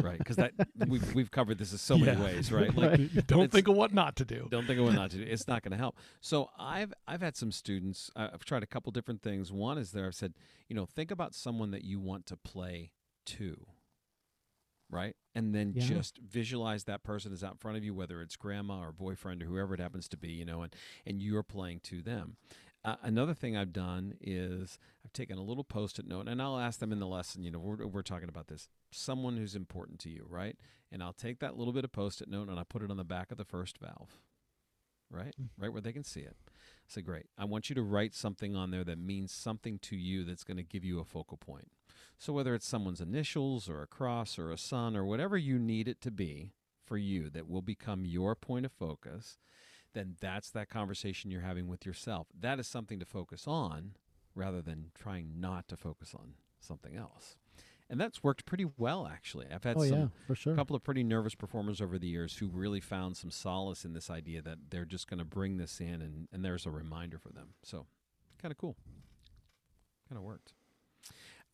Speaker 1: Right. Because that we've, we've covered this in so many
Speaker 3: Yeah.
Speaker 1: ways, right? Like,
Speaker 3: don't think of what not to do
Speaker 1: don't think of what not to do. It's not going to help. So I've I've had some students. I've tried a couple different things. One is there. I've said, you know, think about someone that you want to play to. Right, and then
Speaker 2: Yeah.
Speaker 1: just visualize that person is out in front of you, whether it's grandma or boyfriend or whoever it happens to be, you know, and and you're playing to them. Uh, another thing I've done is I've taken a little post-it note, and I'll ask them in the lesson. You know, we're we're talking about this. Someone who's important to you, right? And I'll take that little bit of post-it note and I put it on the back of the first valve right? Right where they can see it. Say, great. I want you to write something on there that means something to you that's going to give you a focal point. So whether it's someone's initials or a cross or a sun or whatever you need it to be for you that will become your point of focus, then that's that conversation you're having with yourself. That is something to focus on rather than trying not to focus on something else. And that's worked pretty well actually. I've had
Speaker 2: Oh
Speaker 1: some
Speaker 2: yeah, for sure.
Speaker 1: a couple of pretty nervous performers over the years who really found some solace in this idea that they're just going to bring this in and, and there's a reminder for them. So, kind of cool. Kind of worked.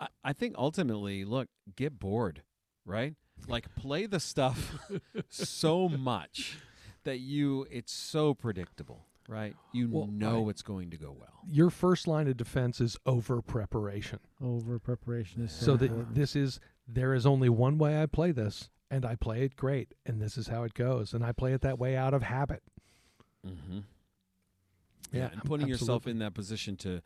Speaker 1: I, I think ultimately, look, get bored, right? Like, play the stuff so much that you, it's so predictable, right? You
Speaker 3: Well,
Speaker 1: know
Speaker 3: I-
Speaker 1: it's going to go well.
Speaker 3: your first line of defense is over preparation
Speaker 2: Over preparation is so,
Speaker 3: so that this is there is only one way I play this, and I play it great, and this is how it goes, and I play it that way out of habit.
Speaker 1: Mm-hmm.
Speaker 3: Yeah,
Speaker 1: Yeah, and
Speaker 3: ab-
Speaker 1: putting yourself in that position to to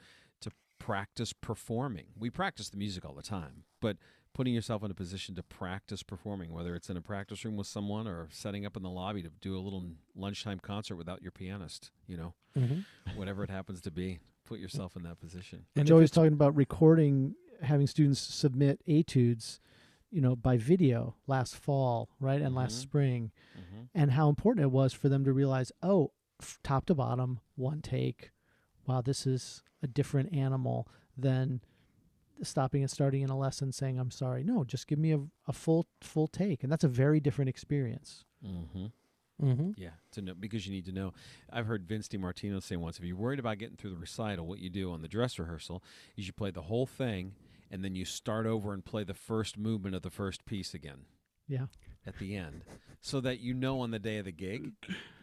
Speaker 1: practice performing. We practice the music all the time, but putting yourself in a position to practice performing, whether it's in a practice room with someone or setting up in the lobby to do a little lunchtime concert without your pianist, you know,
Speaker 3: Mm-hmm.
Speaker 1: whatever it happens to be, put yourself in that position.
Speaker 3: And if
Speaker 2: Joey's talking about recording, having students submit etudes, you know, by video last fall, right, and last
Speaker 1: Mhm.
Speaker 2: spring,
Speaker 1: Mm-hmm.
Speaker 2: and how important it was for them to realize, oh, f- top to bottom, one take. Wow, this is a different animal than stopping and starting in a lesson saying I'm sorry. No, just give me a, a full full take, and that's a very different experience.
Speaker 1: Mm-hmm.
Speaker 3: Mm-hmm.
Speaker 1: Yeah, to know because you need to know. I've heard Vince DiMartino say once, if you're worried about getting through the recital, what you do on the dress rehearsal is you play the whole thing, and then you start over and play the first movement of the first piece again
Speaker 2: Yeah.
Speaker 1: at the end, so that you know on the day of the gig,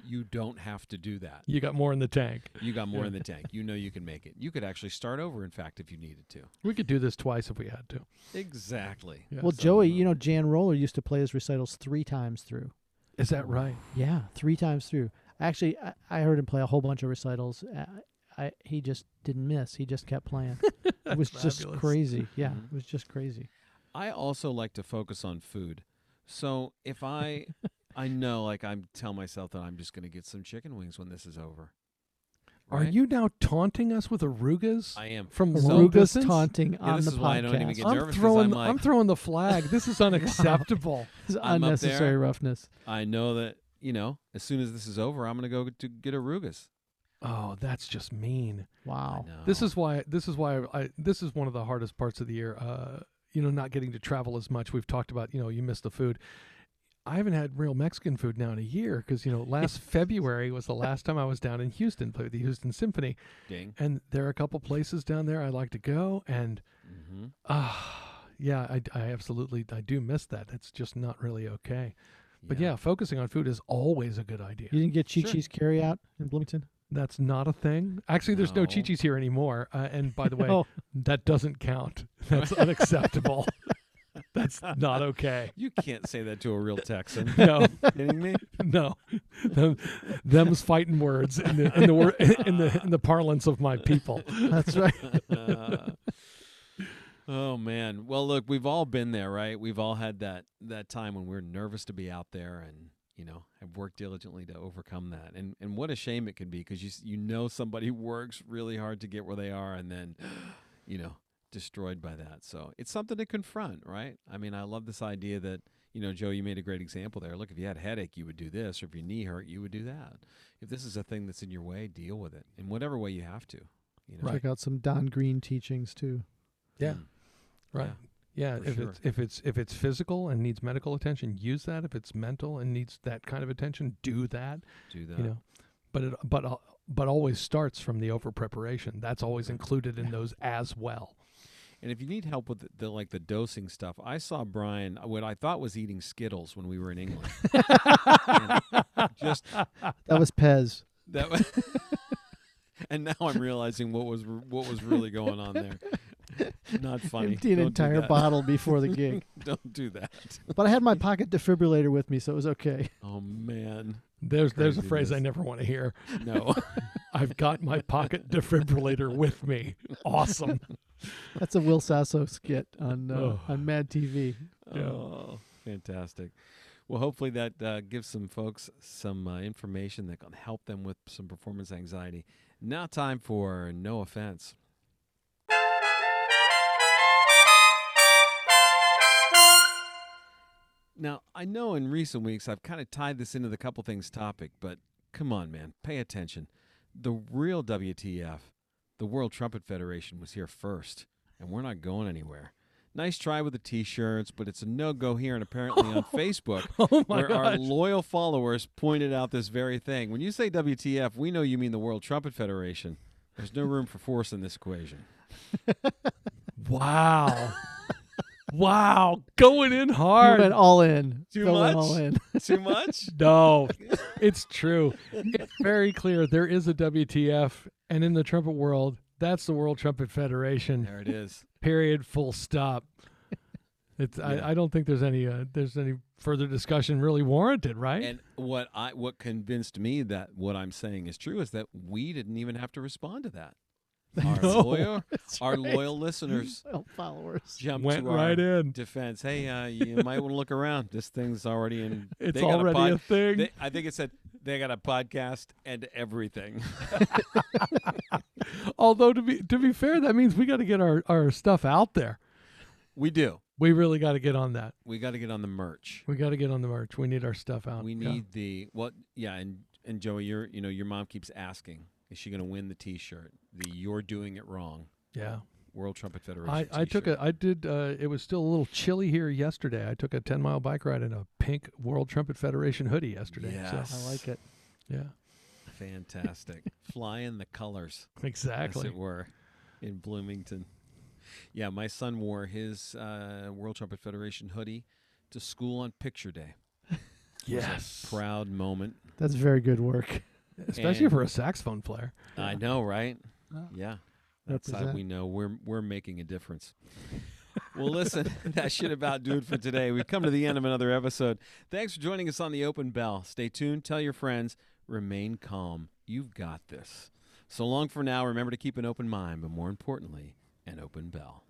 Speaker 1: you don't have to do that.
Speaker 3: You got more in the tank.
Speaker 1: You got more in the tank. You know you can make it. You could actually start over, in fact, if you needed to.
Speaker 3: We could do this twice if we had to.
Speaker 1: Exactly.
Speaker 3: Yeah.
Speaker 2: Well,
Speaker 1: So,
Speaker 2: Joey, you know, Jan Roller used to play his recitals three times through.
Speaker 3: Is that right?
Speaker 2: Yeah, three times through. Actually, I, I heard him play a whole bunch of recitals. Uh, I he just didn't miss. He just kept playing. it was just crazy. Yeah,
Speaker 1: Mhm.
Speaker 2: it was just crazy.
Speaker 1: I also like to focus on food. So if I, I know, like I'm tell myself that I'm just going to get some chicken wings when this is over.
Speaker 3: Are you now taunting us with arugas
Speaker 1: I am.
Speaker 3: from
Speaker 1: So-
Speaker 2: Arugas taunting
Speaker 1: Yeah,
Speaker 2: on
Speaker 1: this
Speaker 2: the
Speaker 1: is why I
Speaker 2: podcast.
Speaker 1: don't even get
Speaker 3: I'm
Speaker 1: nervous 'cause
Speaker 3: throwing.
Speaker 1: I'm
Speaker 3: the- I'm throwing the flag. This is unacceptable.
Speaker 2: This is
Speaker 1: I'm up
Speaker 2: unnecessary
Speaker 1: there.
Speaker 2: roughness.
Speaker 1: I know that you know. As soon as this is over, I'm going to go to get arugas.
Speaker 3: oh, that's just mean.
Speaker 2: Wow.
Speaker 3: This is why. This is why. I. This is one of the hardest parts of the year. Uh, you know, not getting to travel as much. We've talked about. You know, you miss the food. I haven't had real Mexican food now in a year because you know last February was the last time I was down in Houston, played with the Houston Symphony,
Speaker 1: ding.
Speaker 3: and there are a couple places down there I like to go, and ah, yeah, I, I absolutely I do miss that. It's just not really okay. But yeah, focusing on food is always a good idea.
Speaker 2: You didn't get Chi
Speaker 1: Sure.
Speaker 2: Chi's carry out in Bloomington?
Speaker 3: That's not a thing. Actually, there's no,
Speaker 1: No.
Speaker 3: Chi-Chi's here anymore. Uh, and by the way,
Speaker 2: Oh,
Speaker 3: that doesn't count. That's unacceptable. That's not okay.
Speaker 1: You can't say that to a real Texan.
Speaker 3: No,
Speaker 1: kidding me?
Speaker 3: no. Them, them's fighting words in the in the wor- in the in the parlance of my people.
Speaker 2: that's right.
Speaker 1: oh man. Well, look, we've all been there, right? We've all had that that time when we're nervous to be out there and you know i've worked diligently to overcome that. And and what a shame it could be because you s- you know somebody works really hard to get where they are and then you know destroyed by that. So it's something to confront, right? I mean, I love this idea that you know, Joe, you made a great example there. Look, if you had a headache, you would do this, or if your knee hurt, you would do that. If this is a thing that's in your way, deal with it in whatever way you have to. You know,
Speaker 3: Right.
Speaker 2: Check out some Don Greene teachings too.
Speaker 3: Yeah.
Speaker 1: Mm.
Speaker 3: Right. Yeah,
Speaker 1: for
Speaker 3: if
Speaker 1: sure.
Speaker 3: it's if it's if it's physical and needs medical attention, use that. If it's mental and needs that kind of attention, do that.
Speaker 1: do that.
Speaker 3: You know, but it but al- but always starts from the over preparation. That's always included in those as well.
Speaker 1: And if you need help with the, the like the dosing stuff, I saw Bryan uh, what I thought was eating Skittles when we were in England. Just
Speaker 2: That was Pez.
Speaker 1: that. was, and now I'm realizing what was what was really going on there. Not funny.
Speaker 2: Empty an
Speaker 1: Don't do
Speaker 2: entire
Speaker 1: that.
Speaker 2: bottle before the gig.
Speaker 1: Don't do that.
Speaker 2: but I had my pocket defibrillator with me, so it was okay.
Speaker 1: Oh man,
Speaker 3: There's there's a phrase I
Speaker 1: Craziness.
Speaker 3: never want to hear.
Speaker 1: no.
Speaker 3: I've got my pocket defibrillator with me. Awesome.
Speaker 2: That's a Will Sasso skit on uh,
Speaker 3: Oh.
Speaker 2: on Mad TV.
Speaker 3: Yeah.
Speaker 1: Oh, fantastic. Well, hopefully that uh, gives some folks some uh, information that can help them with some performance anxiety. Now, time for no offense. Now, I know in recent weeks I've kind of tied this into the couple things topic, but come on, man, pay attention. The real WTF, the World Trumpet Federation, was here first, and we're not going anywhere. Nice try with the t-shirts, but it's a no-go here and apparently on Facebook,
Speaker 3: Oh
Speaker 1: where our loyal followers pointed out this very thing. When you say WTF, we know you mean the World Trumpet Federation. There's no room for force in this equation.
Speaker 3: Wow. wow. Going in
Speaker 2: You
Speaker 3: hard.
Speaker 2: went all in.
Speaker 1: Too
Speaker 2: Phil went
Speaker 1: much?
Speaker 2: all in.
Speaker 1: Too much?
Speaker 3: No, it's true. It's very clear there is a WTF, and in the trumpet world, that's the World Trumpet Federation.
Speaker 1: there it is.
Speaker 3: Period. Full stop. It's.
Speaker 1: Yeah.
Speaker 3: I, I don't think there's any. Uh, there's any further discussion really warranted, right?
Speaker 1: And what I what convinced me that what I'm saying is true is that we didn't even have to respond to that. Our
Speaker 3: No.
Speaker 1: loyal,
Speaker 2: That's
Speaker 1: our
Speaker 2: right.
Speaker 1: loyal listeners
Speaker 2: Well, followers.
Speaker 1: jumped
Speaker 3: Went
Speaker 1: to our
Speaker 3: right in.
Speaker 1: defense. Hey, uh, you might want to look around. This thing's already in.
Speaker 3: It's
Speaker 1: they got
Speaker 3: already
Speaker 1: a,
Speaker 3: a,
Speaker 1: pod,
Speaker 3: thing.
Speaker 1: they, I think it said they got a podcast and everything.
Speaker 3: Although to be to be fair, that means we got to get our our stuff out there.
Speaker 1: we do.
Speaker 3: We really got to get on that.
Speaker 1: We got to get on the merch.
Speaker 3: We got to get on the merch. We need our stuff out.
Speaker 1: We
Speaker 3: Yeah.
Speaker 1: need the what? Yeah, and and Joey, your you know your mom keeps asking, is she going to win the T-shirt? The "You're doing it wrong"
Speaker 3: Yeah.
Speaker 1: World Trumpet Federation.
Speaker 3: I, I took
Speaker 1: t-shirt.
Speaker 3: a I did uh, it was still a little chilly here yesterday. I took a ten mile bike ride in a pink World Trumpet Federation hoodie yesterday.
Speaker 1: Yes.
Speaker 3: So
Speaker 2: I like it.
Speaker 3: yeah,
Speaker 1: fantastic, flying the colors,
Speaker 3: Exactly.
Speaker 1: as it were, in Bloomington. Yeah, my son wore his uh, World Trumpet Federation hoodie to school on picture day.
Speaker 3: Yes.
Speaker 1: Proud moment.
Speaker 2: That's very good work.
Speaker 3: Especially
Speaker 1: And-
Speaker 3: for a saxophone player.
Speaker 1: I know, right?
Speaker 2: Yeah.
Speaker 1: Yeah. That's how we know we're we're making a difference. well, listen, that should about do it for today. We've come to the end of another episode. Thanks for joining us on the Open Bell. Stay tuned. Tell your friends. Remain calm. You've got this. So long for now. Remember to keep an open mind, but more importantly, an open bell.